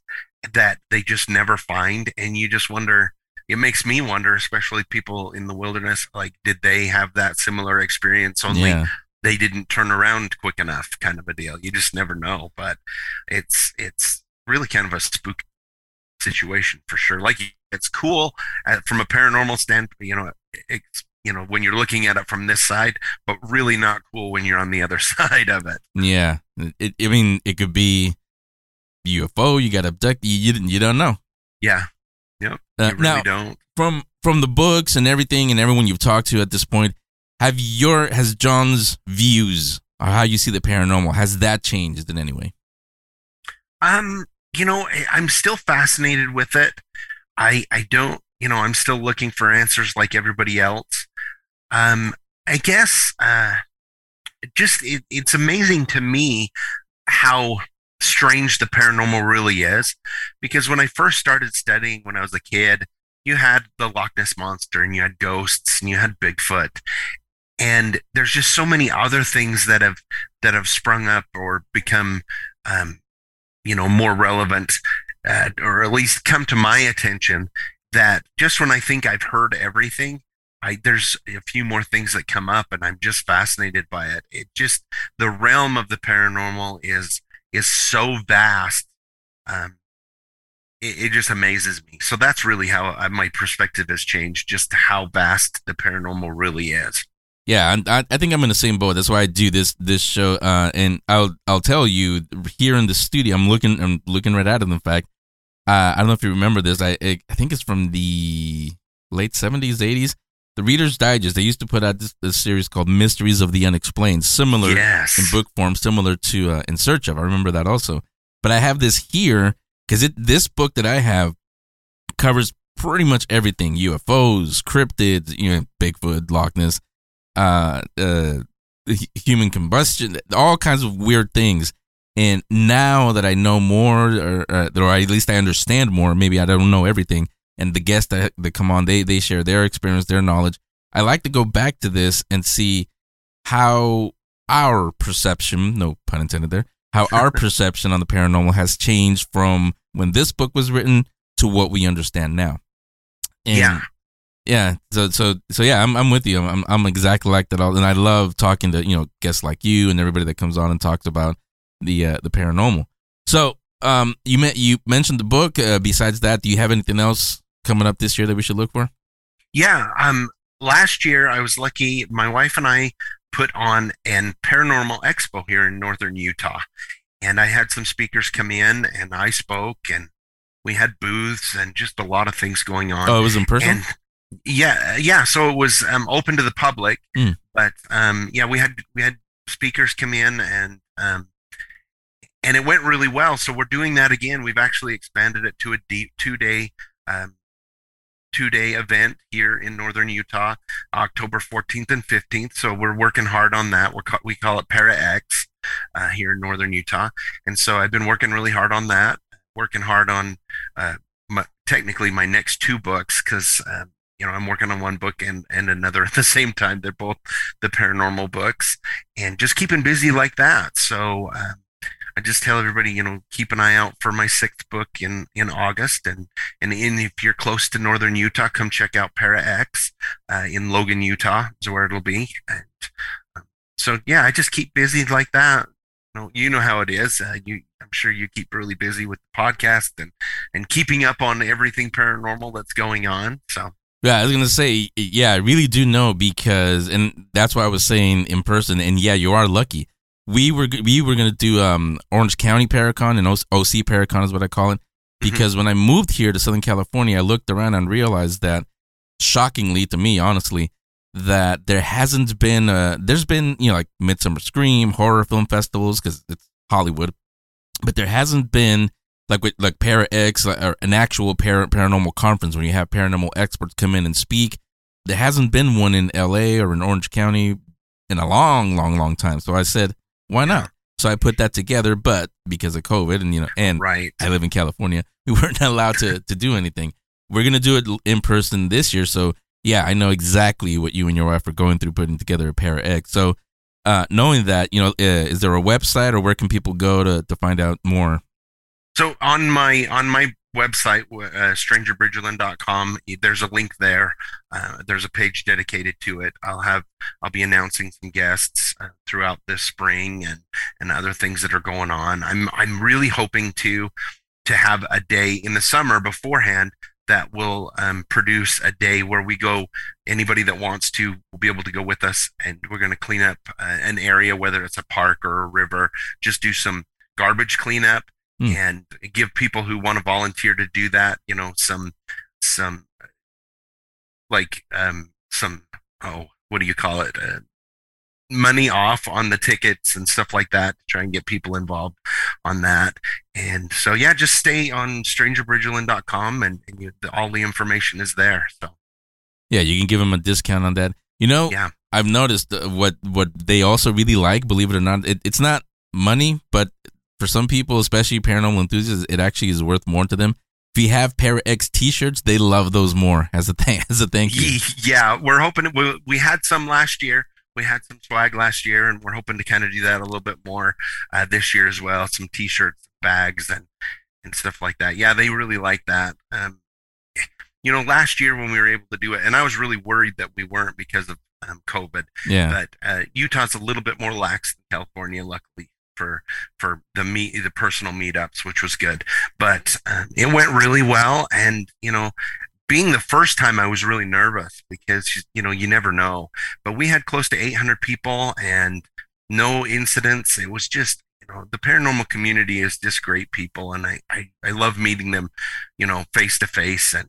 that they just never find, and you just wonder it makes me wonder, especially people in the wilderness, like, did they have that similar experience? Only yeah. they didn't turn around quick enough, kind of a deal. You just never know. But it's it's really kind of a spooky situation for sure. Like, it's cool uh, from a paranormal standpoint. You know, it's you know when you're looking at it from this side, but really not cool when you're on the other side of it. Yeah, it, I mean, it could be UFO. You got abducted. You, you you don't know. Yeah, Uh, really now, don't. From from the books and everything and everyone you've talked to at this point, have your has John's views or how you see the paranormal has that changed in any way? Um, you know, I'm still fascinated with it. I I don't, you know, I'm still looking for answers like everybody else. Um, I guess uh, just it, it's amazing to me how strange the paranormal really is. Because when I first started studying when I was a kid, you had the Loch Ness monster and you had ghosts and you had Bigfoot. And there's just so many other things that have that have sprung up or become, um, you know, more relevant, uh, or at least come to my attention. That just when I think I've heard everything, I, there's a few more things that come up and I'm just fascinated by it. It just, the realm of the paranormal is is so vast. Um, it, it, just amazes me. So that's really how I, uh, my perspective has changed, just how vast the paranormal really is. Yeah, I, I think I'm in the same boat. That's why I do this this show. Uh, and I'll I'll tell you here in the studio, I'm looking I'm looking right at it. In fact, uh, I don't know if you remember this. I I think it's from the late 70s, 80s the Reader's Digest, they used to put out this, this series called Mysteries of the Unexplained, similar yes. in book form, similar to uh, In Search of. I remember that also. But I have this here because it this book that I have covers pretty much everything: UFOs, cryptids, you know, Bigfoot, Loch Ness, uh, uh, human combustion, all kinds of weird things. And now that I know more, or, or, or at least I understand more, maybe I don't know everything and the guests that, that come on, they they share their experience, their knowledge. I like to go back to this and see how our perception, no pun intended there, how our perception on the paranormal has changed from when this book was written to what we understand now. And yeah. Yeah. So so so yeah, I'm I'm with you. I'm I'm exactly like that. All and I love talking to you know guests like you and everybody that comes on and talks about the uh, the paranormal. So um, you met you mentioned the book. Uh, besides that, do you have anything else coming up this year that we should look for? Yeah. Um, last year I was lucky. My wife and I put on an paranormal expo here in northern Utah, and I had some speakers come in, and I spoke, and we had booths and just a lot of things going on. Oh, it was in person. And yeah, yeah. So it was um, open to the public, Hmm. but um, yeah, we had we had speakers come in and um, and it went really well. So we're doing that again. We've actually expanded it to a deep two day um, two day event here in northern Utah, October 14th and 15th. So we're working hard on that. We're ca- we call it Para X uh, here in northern Utah, and so I've been working really hard on that. Working hard on uh, my, technically my next two books because um, you know I'm working on one book and and another at the same time. They're both the paranormal books, and just keeping busy like that. So. Um, I just tell everybody, you know, keep an eye out for my sixth book in in August, and and in, if you're close to northern Utah, come check out Para X uh, in Logan, Utah, is where it'll be. And um, so, yeah, I just keep busy like that. You know, you know how it is. Uh, you, I'm sure you keep really busy with the podcast and and keeping up on everything paranormal that's going on. So, Yeah, I was gonna say, yeah, I really do know because, and that's why I was saying in person. And yeah, you are lucky. We were we were gonna do um Orange County Paracon and OC Paracon is what I call it because when I moved here to Southern California, I looked around and realized that, shockingly to me, honestly, that there hasn't been uh there's been you know like Midsummer Scream horror film festivals because it's Hollywood, but there hasn't been like with like Para X like, or an actual para, paranormal conference when you have paranormal experts come in and speak. There hasn't been one in L.A. or in Orange County in a long, long, long time. So I said, why not? So I put that together, but because of COVID and you know, and right. I live in California, we weren't allowed to to do anything. We're gonna do it in person this year, so yeah, I know exactly what you and your wife are going through putting together a Para X. So, uh, knowing that, you know, uh, is there a website or where can people go to to find out more? So on my on my website, uh, strangerbridgerland.com, there's a link there. Uh, there's a page dedicated to it. I'll have I'll be announcing some guests uh, throughout this spring and and other things that are going on. I'm I'm really hoping to to have a day in the summer beforehand that will um, produce a day where we go anybody that wants to will be able to go with us and we're going to clean up uh, an area whether it's a park or a river just do some garbage cleanup Hmm. and give people who want to volunteer to do that you know some some like um some oh what do you call it uh, money off on the tickets and stuff like that to try and get people involved on that and so yeah just stay on strangerbridgerland.com and, and you, all the information is there so Yeah, you can give them a discount on that. You know, yeah I've noticed uh, what what they also really like. Believe it or not, it, it's not money, but for some people, especially paranormal enthusiasts, it actually is worth more to them. If you have Para X T-shirts, they love those more as a thank as a thank you. Yeah we're hoping we, we had some last year. We had some swag last year and we're hoping to kind of do that a little bit more uh, this year as well. Some t-shirts bags and and stuff like that. Yeah they really like that. Um, you know last year when we were able to do it and i was really worried that we weren't because of um, covid Yeah, but uh, utah's a little bit more lax than california luckily for for the meet the personal meetups which was good but um, it went really well and you know being the first time I was really nervous because you know you never know. But we had close to 800 people and no incidents. It was just you know the paranormal community is just great people, and I I, I love meeting them, you know, face to face, and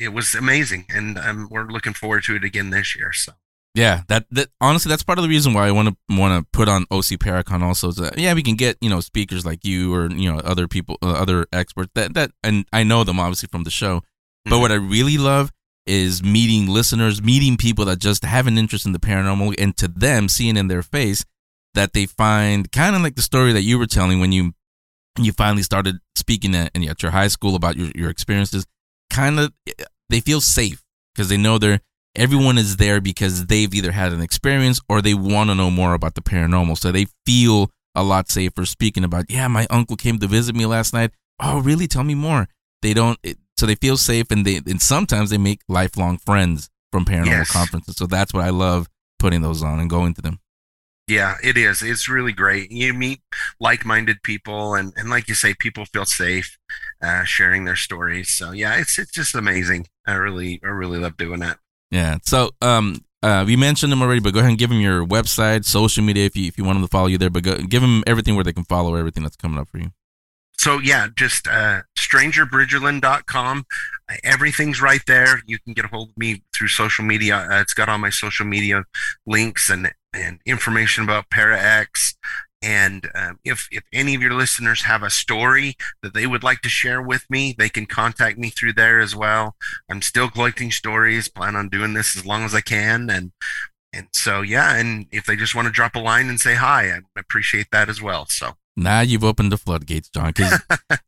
it was amazing. And um, we're looking forward to it again this year. So yeah. That that honestly, that's part of the reason why I want to want to put on OC Paracon also. Is that, yeah, we can get you know speakers like you or you know other people, uh, other experts that that, and I know them obviously from the show. But what I really love is meeting listeners, meeting people that just have an interest in the paranormal, and to them, seeing in their face that they find kind of like the story that you were telling when you you finally started speaking at, at your high school about your, your experiences. Kind of, they feel safe because they know they're everyone is there because they've either had an experience or they want to know more about the paranormal. So they feel a lot safer speaking about, yeah, my uncle came to visit me last night. Oh, really? Tell me more. They don't. It, so they feel safe, and they and sometimes they make lifelong friends from paranormal Yes. conferences. So that's what I love putting those on and going to them. Yeah, it is. It's really great. You meet like-minded people, and, and like you say, people feel safe uh, sharing their stories. So yeah, it's it's just amazing. I really I really love doing that. Yeah. So um uh we mentioned them already, but go ahead and give them your website, social media if you if you want them to follow you there. But go, give them everything where they can follow everything that's coming up for you. So yeah, just uh, strangerbridgerland.com. Everything's right there. You can get a hold of me through social media. Uh, it's got all my social media links and and information about Para X. And um, if if any of your listeners have a story that they would like to share with me, they can contact me through there as well. I'm still collecting stories. Plan on doing this as long as I can. And and so yeah, and if they just want to drop a line and say hi, I appreciate that as well. So. Now you've opened the floodgates, John. 'cause-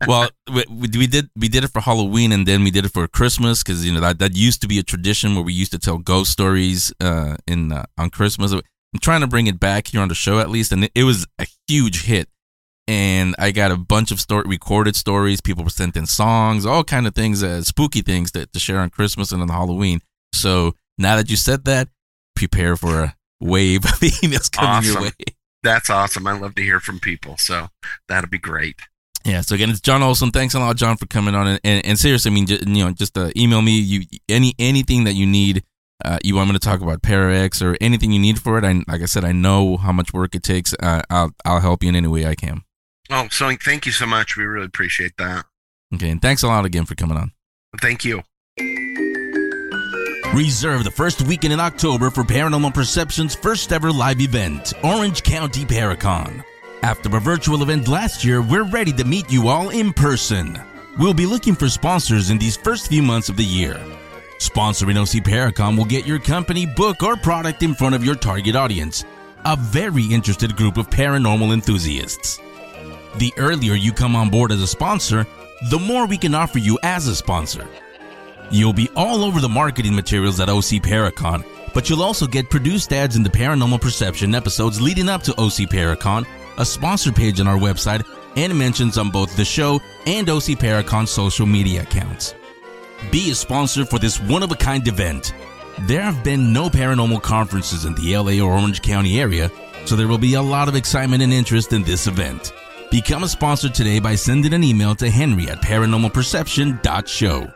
well, we, we did we did it for Halloween and then we did it for Christmas because you know that that used to be a tradition where we used to tell ghost stories uh, in uh, on Christmas. I'm trying to bring it back here on the show at least, and it, was a huge hit. And I got a bunch of story recorded stories. People were sent in songs, all kind of things, uh, spooky things to, to share on Christmas and on Halloween. So now that you said that, prepare for a wave of emails coming your way. That's awesome. I love to hear from people. So that'll be great. Yeah. So again, it's John Olsen. Thanks a lot, John, for coming on. And, and, and seriously, I mean, just, you know, just uh, email me. You any anything that you need. Uh, you want me to talk about Para X or anything you need for it? I like I said, I know how much work it takes. Uh, I'll I'll help you in any way I can. Oh, so thank you so much. We really appreciate that. Okay. And thanks a lot again for coming on. Thank you. Reserve the first weekend in October for Paranormal Perception's first ever live event, Orange County Paracon. After a virtual event last year, we're ready to meet you all in person. We'll be looking for sponsors in these first few months of the year. Sponsoring OC Paracon will get your company, book, or product in front of your target audience, a very interested group of paranormal enthusiasts. The earlier you come on board as a sponsor, the more we can offer you as a sponsor. You'll be all over the marketing materials at OC Paracon, but you'll also get produced ads in the Paranormal Perception episodes leading up to OC Paracon, a sponsor page on our website, and mentions on both the show and OC Paracon's social media accounts. Be a sponsor for this one of a kind event. There have been no paranormal conferences in the LA or Orange County area, so there will be a lot of excitement and interest in this event. Become a sponsor today by sending an email to henry at paranormalperception.show.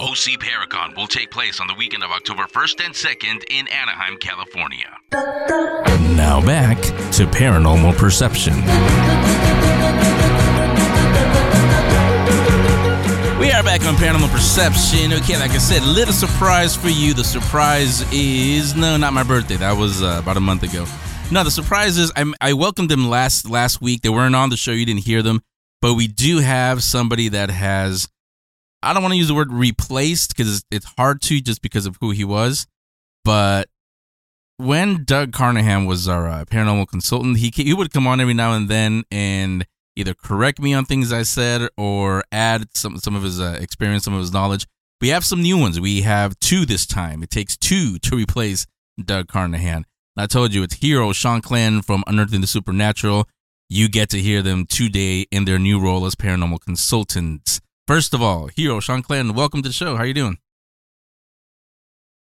OC Paracon will take place on the weekend of October 1st and 2nd in Anaheim, California. Now back to Paranormal Perception. We are back on Paranormal Perception. Okay, like I said, little surprise for you. The surprise is no, not my birthday. That was uh, about a month ago. No, the surprise is I, I welcomed them last last week. They weren't on the show. You didn't hear them, but we do have somebody that has. I don't want to use the word replaced because it's hard to just because of who he was, but when Doug Carnahan was our uh, paranormal consultant, he he would come on every now and then and either correct me on things I said or add some some of his uh, experience, some of his knowledge. We have some new ones. We have two this time. It takes two to replace Doug Carnahan. And I told you it's Hero Shanclen from Unearthing the Supernatural. You get to hear them today in their new role as paranormal consultants. First of all, Hero Shanclen, welcome to the show. How are you doing?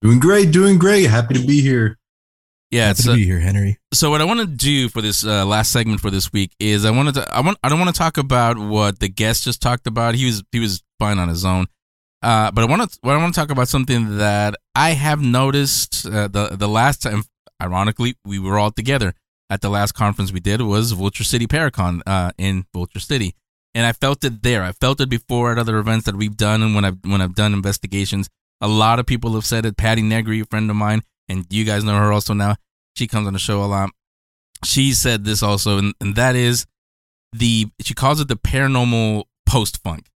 Doing great, doing great. Happy to be here. Yeah, Happy it's to uh, be here, Henry. so what I want to do for this uh, last segment for this week is I wanted to I want I don't want to talk about what the guest just talked about. He was he was fine on his own. Uh, but I want to what I want to talk about something that I have noticed uh, the the last time. Ironically, we were all together at the last conference we did was Vulture City Paracon uh, in Vulture City, and I felt it there. I felt it before at other events that we've done, and when I've when I've done investigations, a lot of people have said it. Patti Negri, a friend of mine, and you guys know her also now. She comes on the show a lot. She said this also, and, and that is the she calls it the paranormal post funk,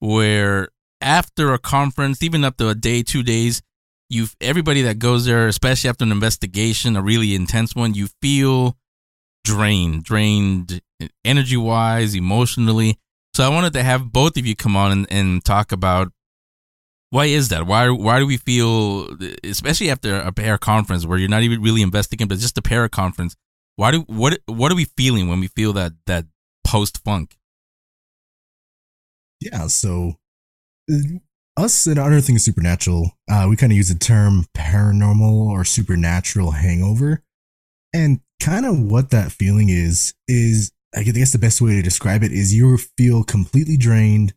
where after a conference, even up to a day, two days, you everybody that goes there, especially after an investigation, a really intense one, you feel drained, drained energy wise, emotionally. So I wanted to have both of you come on and, and talk about why is that? Why why do we feel, especially after a pair conference where you're not even really investigating, but just a pair conference? Why do what what are we feeling when we feel that that post funk? Yeah, so us in Unearthing the Supernatural, uh, we kind of use the term paranormal or supernatural hangover. And kind of what that feeling is, is I guess the best way to describe it is you feel completely drained.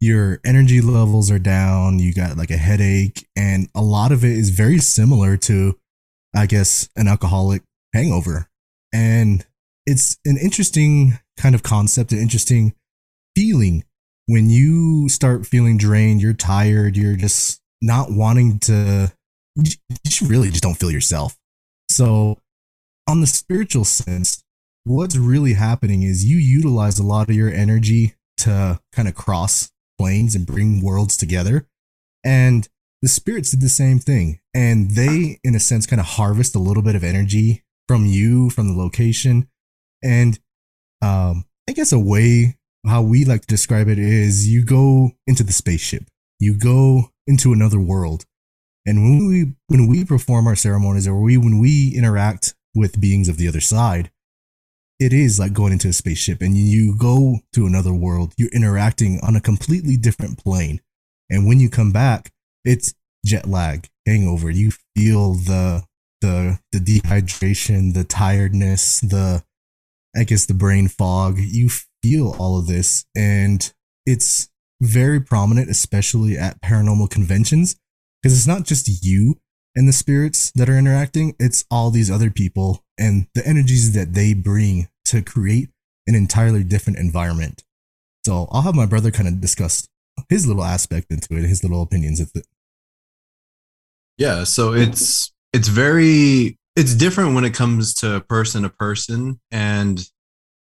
Your energy levels are down. You got like a headache. And a lot of it is very similar to, I guess, an alcoholic hangover. And it's an interesting kind of concept, an interesting feeling when you start feeling drained, you're tired, you're just not wanting to, you really just don't feel yourself. So, on the spiritual sense, what's really happening is you utilize a lot of your energy to kind of cross planes and bring worlds together. And the spirits did the same thing. And they, in a sense, kind of harvest a little bit of energy from you, from the location. And um, I guess a way how we like to describe it is you go into the spaceship, you go into another world. And when we when we perform our ceremonies or we when we interact with beings of the other side, it is like going into a spaceship and you go to another world. You're interacting on a completely different plane. And when you come back, it's jet lag, hangover. You feel the the the dehydration, the tiredness, the I guess the brain fog. You feel all of this. And it's very prominent, especially at paranormal conventions, because it's not just you and the spirits that are interacting, it's all these other people and the energies that they bring to create an entirely different environment. So I'll have my brother kind of discuss his little aspect into it, his little opinions of it. Yeah, so it's it's very it's different when it comes to person to person and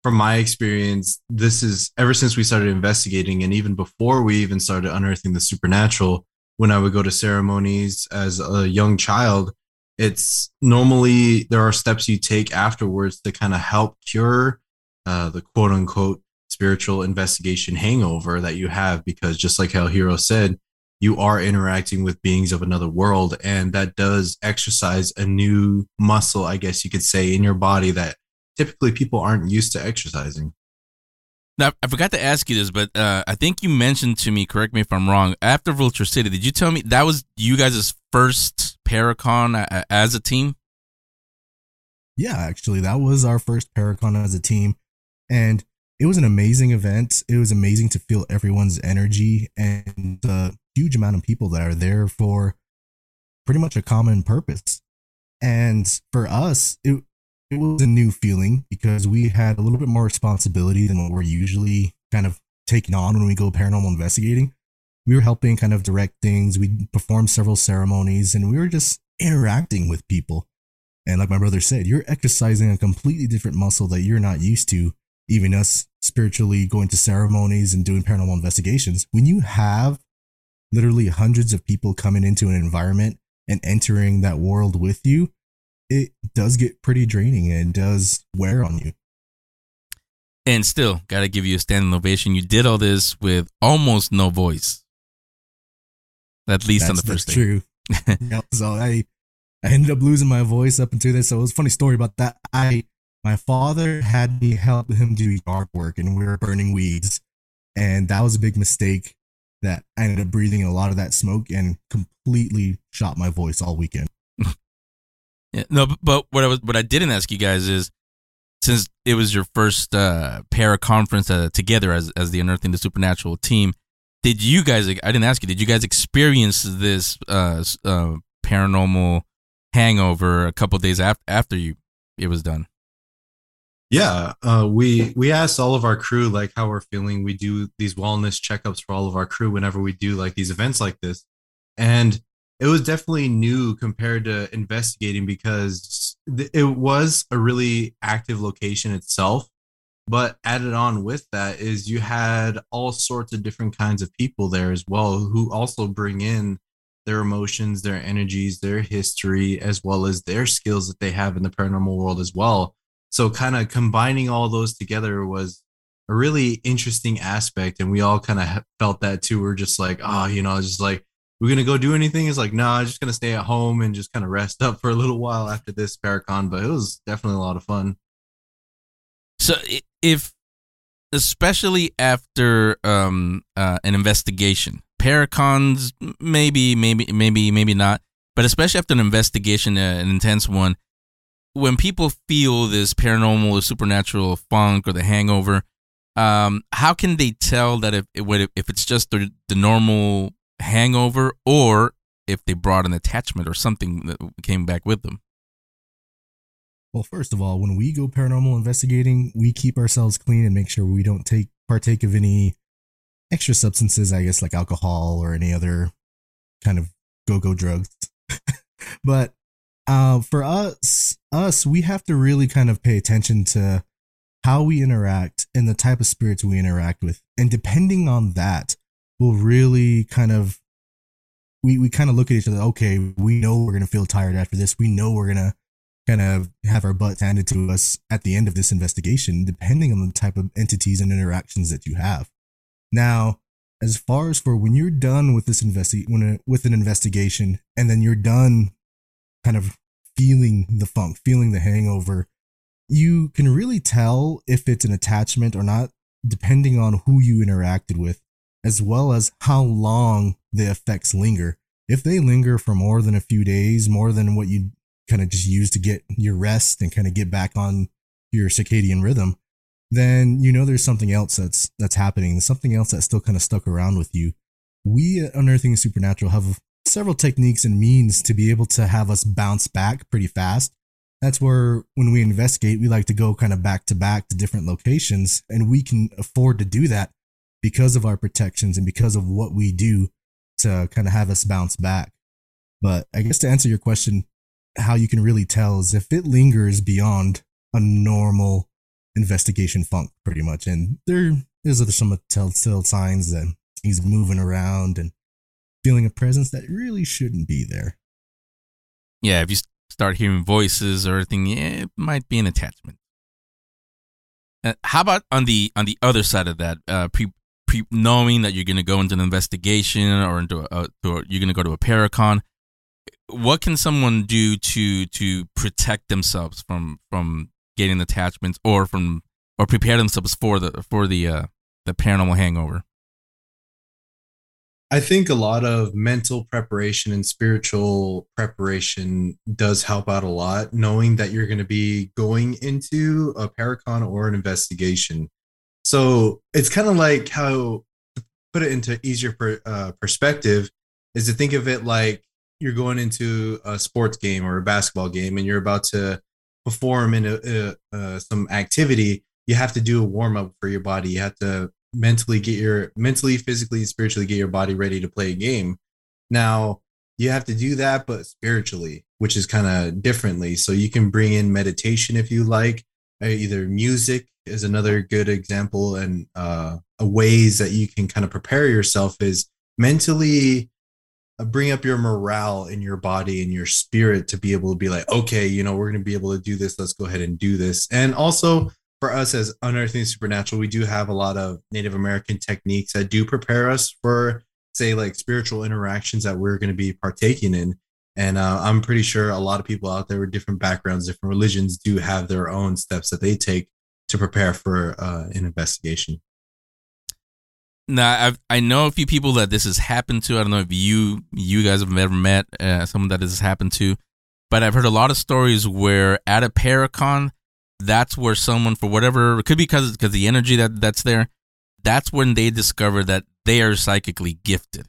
from my experience, this is ever since we started investigating, and even before we even started unearthing the supernatural, when I would go to ceremonies as a young child, it's normally there are steps you take afterwards to kind of help cure uh, the quote unquote spiritual investigation hangover that you have. Because just like how Hero said, you are interacting with beings of another world, and that does exercise a new muscle, I guess you could say, in your body that typically people aren't used to exercising. Now, I forgot to ask you this, but uh, I think you mentioned to me, correct me if I'm wrong, after Vulture City, did you tell me that was you guys' first Paracon as a team? Yeah, actually, that was our first Paracon as a team. And it was an amazing event. It was amazing to feel everyone's energy and the huge amount of people that are there for pretty much a common purpose. And for us, it, it was a new feeling because we had a little bit more responsibility than what we're usually kind of taking on when we go paranormal investigating. We were helping kind of direct things. We performed several ceremonies and we were just interacting with people. And like my brother said, you're exercising a completely different muscle that you're not used to. Even us spiritually going to ceremonies and doing paranormal investigations. When you have literally hundreds of people coming into an environment and entering that world with you, it does get pretty draining and it does wear on you. And still, gotta give you a standing ovation. You did all this with almost no voice. At least that's, on the first that's day. True. so I, I ended up losing my voice up until this. So it was a funny story about that. I, my father had me help him do yard work, and we were burning weeds, and that was a big mistake. That I ended up breathing a lot of that smoke and completely shot my voice all weekend. Yeah, no, but what I was what I didn't ask you guys is since it was your first uh, para conference uh, together as as the Unearthing the Supernatural team, did you guys? I didn't ask you. Did you guys experience this uh, uh, paranormal hangover a couple days after after you it was done? Yeah, uh, we we asked all of our crew like how we're feeling. We do these wellness checkups for all of our crew whenever we do like these events like this, and it was definitely new compared to investigating because it was a really active location itself but added on with that is you had all sorts of different kinds of people there as well who also bring in their emotions their energies their history as well as their skills that they have in the paranormal world as well so kind of combining all those together was a really interesting aspect and we all kind of felt that too we're just like oh you know just like we're gonna go do anything? It's like, no, nah, I'm just gonna stay at home and just kind of rest up for a little while after this Paracon. But it was definitely a lot of fun. So if, especially after um, uh, an investigation, paracons, maybe, maybe, maybe, maybe not. But especially after an investigation, uh, an intense one, when people feel this paranormal or supernatural funk or the hangover, um, how can they tell that if if it's just the, the normal hangover or if they brought an attachment or something that came back with them? Well, first of all, when we go paranormal investigating, we keep ourselves clean and make sure we don't take partake of any extra substances, I guess like alcohol or any other kind of go-go drugs. but uh, for us, us, we have to really kind of pay attention to how we interact and the type of spirits we interact with. And depending on that, we'll really kind of we, we kind of look at each other, okay, we know we're gonna feel tired after this. We know we're gonna kind of have our butts handed to us at the end of this investigation, depending on the type of entities and interactions that you have. Now, as far as for when you're done with this investi- when with an investigation, and then you're done, kind of feeling the funk, feeling the hangover, you can really tell if it's an attachment or not, depending on who you interacted with, as well as how long the effects linger. If they linger for more than a few days, more than what you kind of just use to get your rest and kind of get back on your circadian rhythm, then you know there's something else that's that's happening, There's something else that's still kind of stuck around with you. We at Unearthing Supernatural have several techniques and means to be able to have us bounce back pretty fast that's where when we investigate, we like to go kind of back to back to different locations, and we can afford to do that because of our protections and because of what we do to kind of have us bounce back. But I guess to answer your question, how you can really tell is if it lingers beyond a normal investigation funk, pretty much. And there is some telltale signs that he's moving around and feeling a presence that really shouldn't be there. Yeah, if you start hearing voices or anything, it might be an attachment. Uh, how about on the on the other side of that, uh, pre, pre knowing that you're going to go into an investigation or into a, a you're going to go to a paracon, what can someone do to to protect themselves from from getting attachments or from or prepare themselves for the for the uh, the paranormal hangover? I think a lot of mental preparation and spiritual preparation does help out a lot, knowing that you're going to be going into a paracon or an investigation. So it's kind of like how to put it into easier per, uh, perspective is to think of it like you're going into a sports game or a basketball game and you're about to perform in a, a, some activity. You have to do a warm up for your body. You have to mentally get your mentally, physically, spiritually get your body ready to play a game. Now you have to do that, but spiritually, which is kind of differently. So you can bring in meditation if you like, uh, either music is another good example, and uh, ways that you can kind of prepare yourself is mentally bring up your morale in your body and your spirit to be able to be like, okay, you know, we're going to be able to do this. Let's go ahead and do this. And also for us as unearthing supernatural we do have a lot of native american techniques that do prepare us for say like spiritual interactions that we're going to be partaking in and uh, i'm pretty sure a lot of people out there with different backgrounds different religions do have their own steps that they take to prepare for uh, an investigation now I've, i know a few people that this has happened to. I don't know if you you guys have ever met uh, someone that this has happened to but i've heard a lot of stories where at a paracon that's where someone for whatever it could be because because the energy that that's there that's when they discover that they are psychically gifted.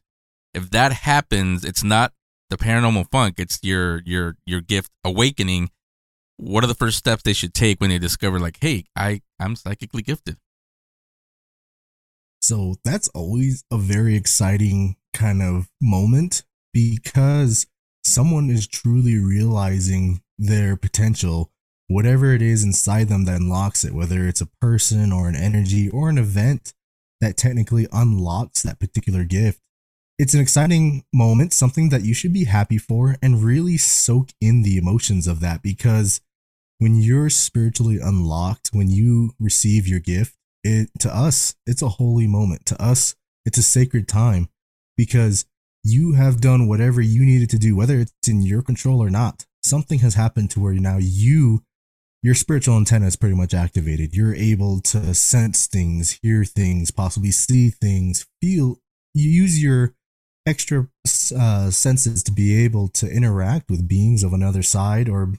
If that happens it's not the paranormal funk it's your your your gift awakening. What are the first steps they should take when they discover like hey i i'm psychically gifted so that's always a very exciting kind of moment because someone is truly realizing their potential whatever it is inside them that unlocks it, whether it's a person or an energy or an event that technically unlocks that particular gift. It's an exciting moment, something that you should be happy for and really soak in the emotions of that because when you're spiritually unlocked, when you receive your gift, it to us, it's a holy moment. To us, it's a sacred time because you have done whatever you needed to do, whether it's in your control or not. Something has happened to where now you your spiritual antenna is pretty much activated. You're able to sense things, hear things, possibly see things, feel you use your extra uh, senses to be able to interact with beings of another side or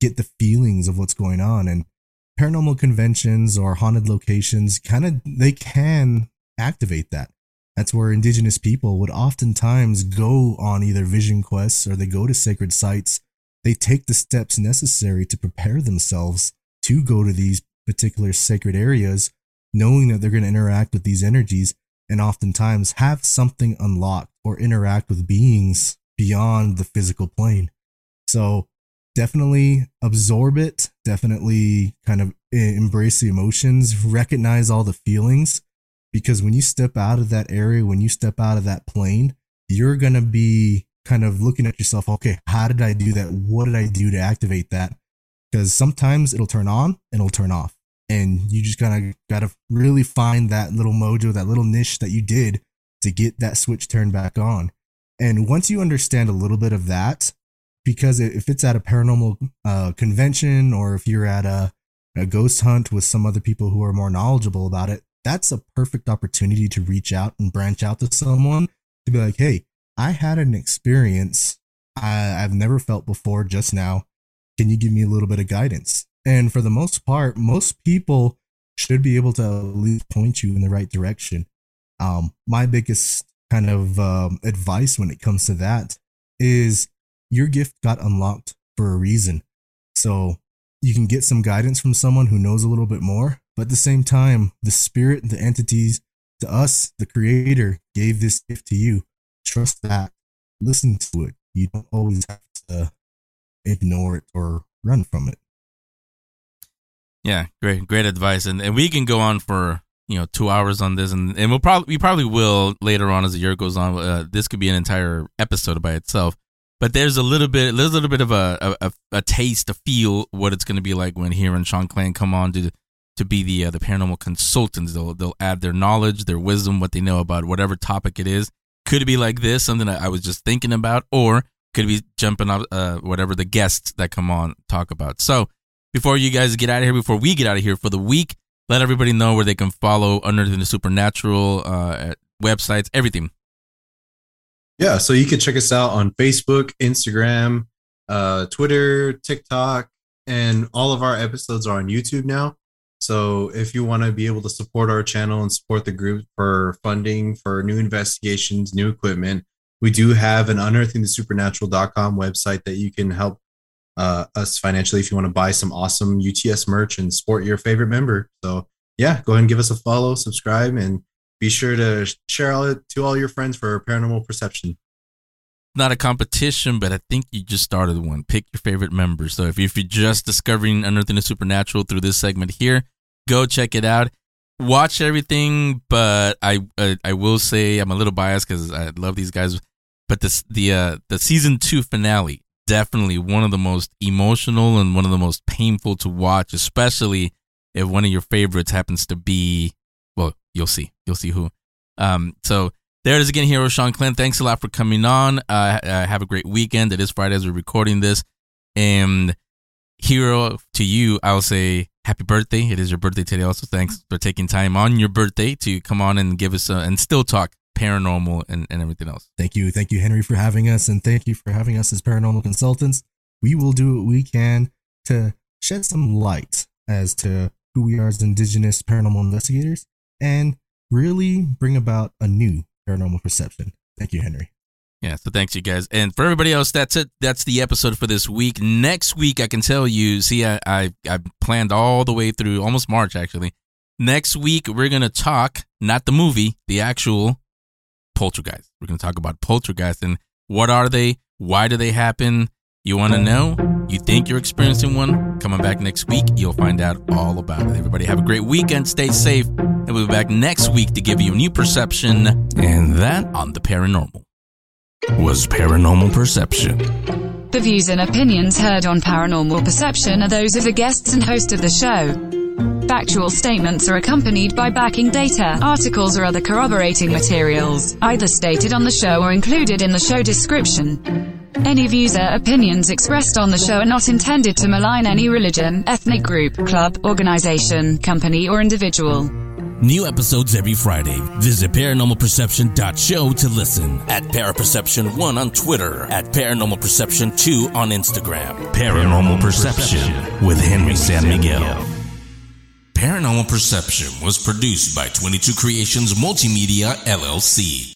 get the feelings of what's going on and paranormal conventions or haunted locations kind of they can activate that that's where indigenous people would oftentimes go on either vision quests or they go to sacred sites they take the steps necessary to prepare themselves to go to these particular sacred areas knowing that they're going to interact with these energies and oftentimes have something unlocked or interact with beings beyond the physical plane. So definitely absorb it, definitely kind of embrace the emotions, recognize all the feelings because when you step out of that area, when you step out of that plane, you're going to be kind of looking at yourself, okay, how did I do that? What did I do to activate that? Because sometimes it'll turn on and it'll turn off and you just of got to really find that little mojo, that little niche that you did to get that switch turned back on. And once you understand a little bit of that, because if it's at a paranormal uh, convention or if you're at a, a ghost hunt with some other people who are more knowledgeable about it, that's a perfect opportunity to reach out and branch out to someone to be like, hey, I had an experience I, I've never felt before just now. Can you give me a little bit of guidance? And for the most part, most people should be able to at least point you in the right direction. Um, my biggest kind of um, advice when it comes to that is your gift got unlocked for a reason. So you can get some guidance from someone who knows a little bit more, but at the same time, the spirit, the entities, to us, the creator gave this gift to you. Trust that. Listen to it. You don't always have to ignore it or run from it. Yeah, great, great advice, and and we can go on for you know two hours on this, and and we'll probably we probably will later on as the year goes on. Uh, this could be an entire episode by itself. But there's a little bit, there's a little bit of a a, a taste, to feel what it's going to be like when Hero and Shanclen come on to to be the uh, the paranormal consultants. They'll they'll add their knowledge, their wisdom, what they know about whatever topic it is. Could it be like this, something I was just thinking about, or could be jumping up uh, whatever the guests that come on talk about. So before you guys get out of here, before we get out of here for the week, let everybody know where they can follow Unearthing the Supernatural uh, websites, everything. Yeah, so you can check us out on Facebook, Instagram, uh, Twitter, TikTok, and all of our episodes are on YouTube now. So if you want to be able to support our channel and support the group for funding for new investigations, new equipment, we do have an unearthingthesupernatural.com website that you can help uh, us financially if you want to buy some awesome UTS merch and support your favorite member. So yeah, go ahead and give us a follow, subscribe, and be sure to share it to all your friends for paranormal perception. Not a competition, but I think you just started one. Pick your favorite member. So if, if you're just discovering Unearthing the Supernatural through this segment here, go check it out. Watch everything, but I I, I will say I'm a little biased because I love these guys. But this the uh, the season two finale definitely one of the most emotional and one of the most painful to watch, especially if one of your favorites happens to be, you'll see. You'll see who. Um, so there it is again, Hero Shanclen. Thanks a lot for coming on. Uh, uh, have a great weekend. It is Friday as we're recording this. And Hero, to you, I'll say happy birthday. It is your birthday today. Also, thanks for taking time on your birthday to come on and give us a, and still talk paranormal and, and everything else. Thank you. Thank you, Henry, for having us. And thank you for having us as paranormal consultants. We will do what we can to shed some light as to who we are as indigenous paranormal investigators and really bring about a new paranormal perception. Thank you, Henry. Yeah, so thanks you guys. And for everybody else, that's it. That's the episode for this week. Next week, I can tell you, see, I, I, I planned all the way through almost March, actually. Next week, we're going to talk, not the movie, the actual poltergeist. We're going to talk about poltergeist and what are they? Why do they happen? You want to hmm. know? You think you're experiencing one? Coming back next week, you'll find out all about it. Everybody have a great weekend. Stay safe. And we'll be back next week to give you a new perception. And that on the paranormal was paranormal perception. The views and opinions heard on paranormal perception are those of the guests and host of the show. Factual statements are accompanied by backing data, articles or other corroborating materials, either stated on the show or included in the show description. Any views or opinions expressed on the show are not intended to malign any religion, ethnic group, club, organization, company or individual. New episodes every Friday. Visit paranormalperception.show to listen. At Paraperception1 on Twitter. At Paranormal Perception 2 on Instagram. Paranormal Perception with Henry San Miguel. Paranormal Perception was produced by 22 Creations Multimedia LLC.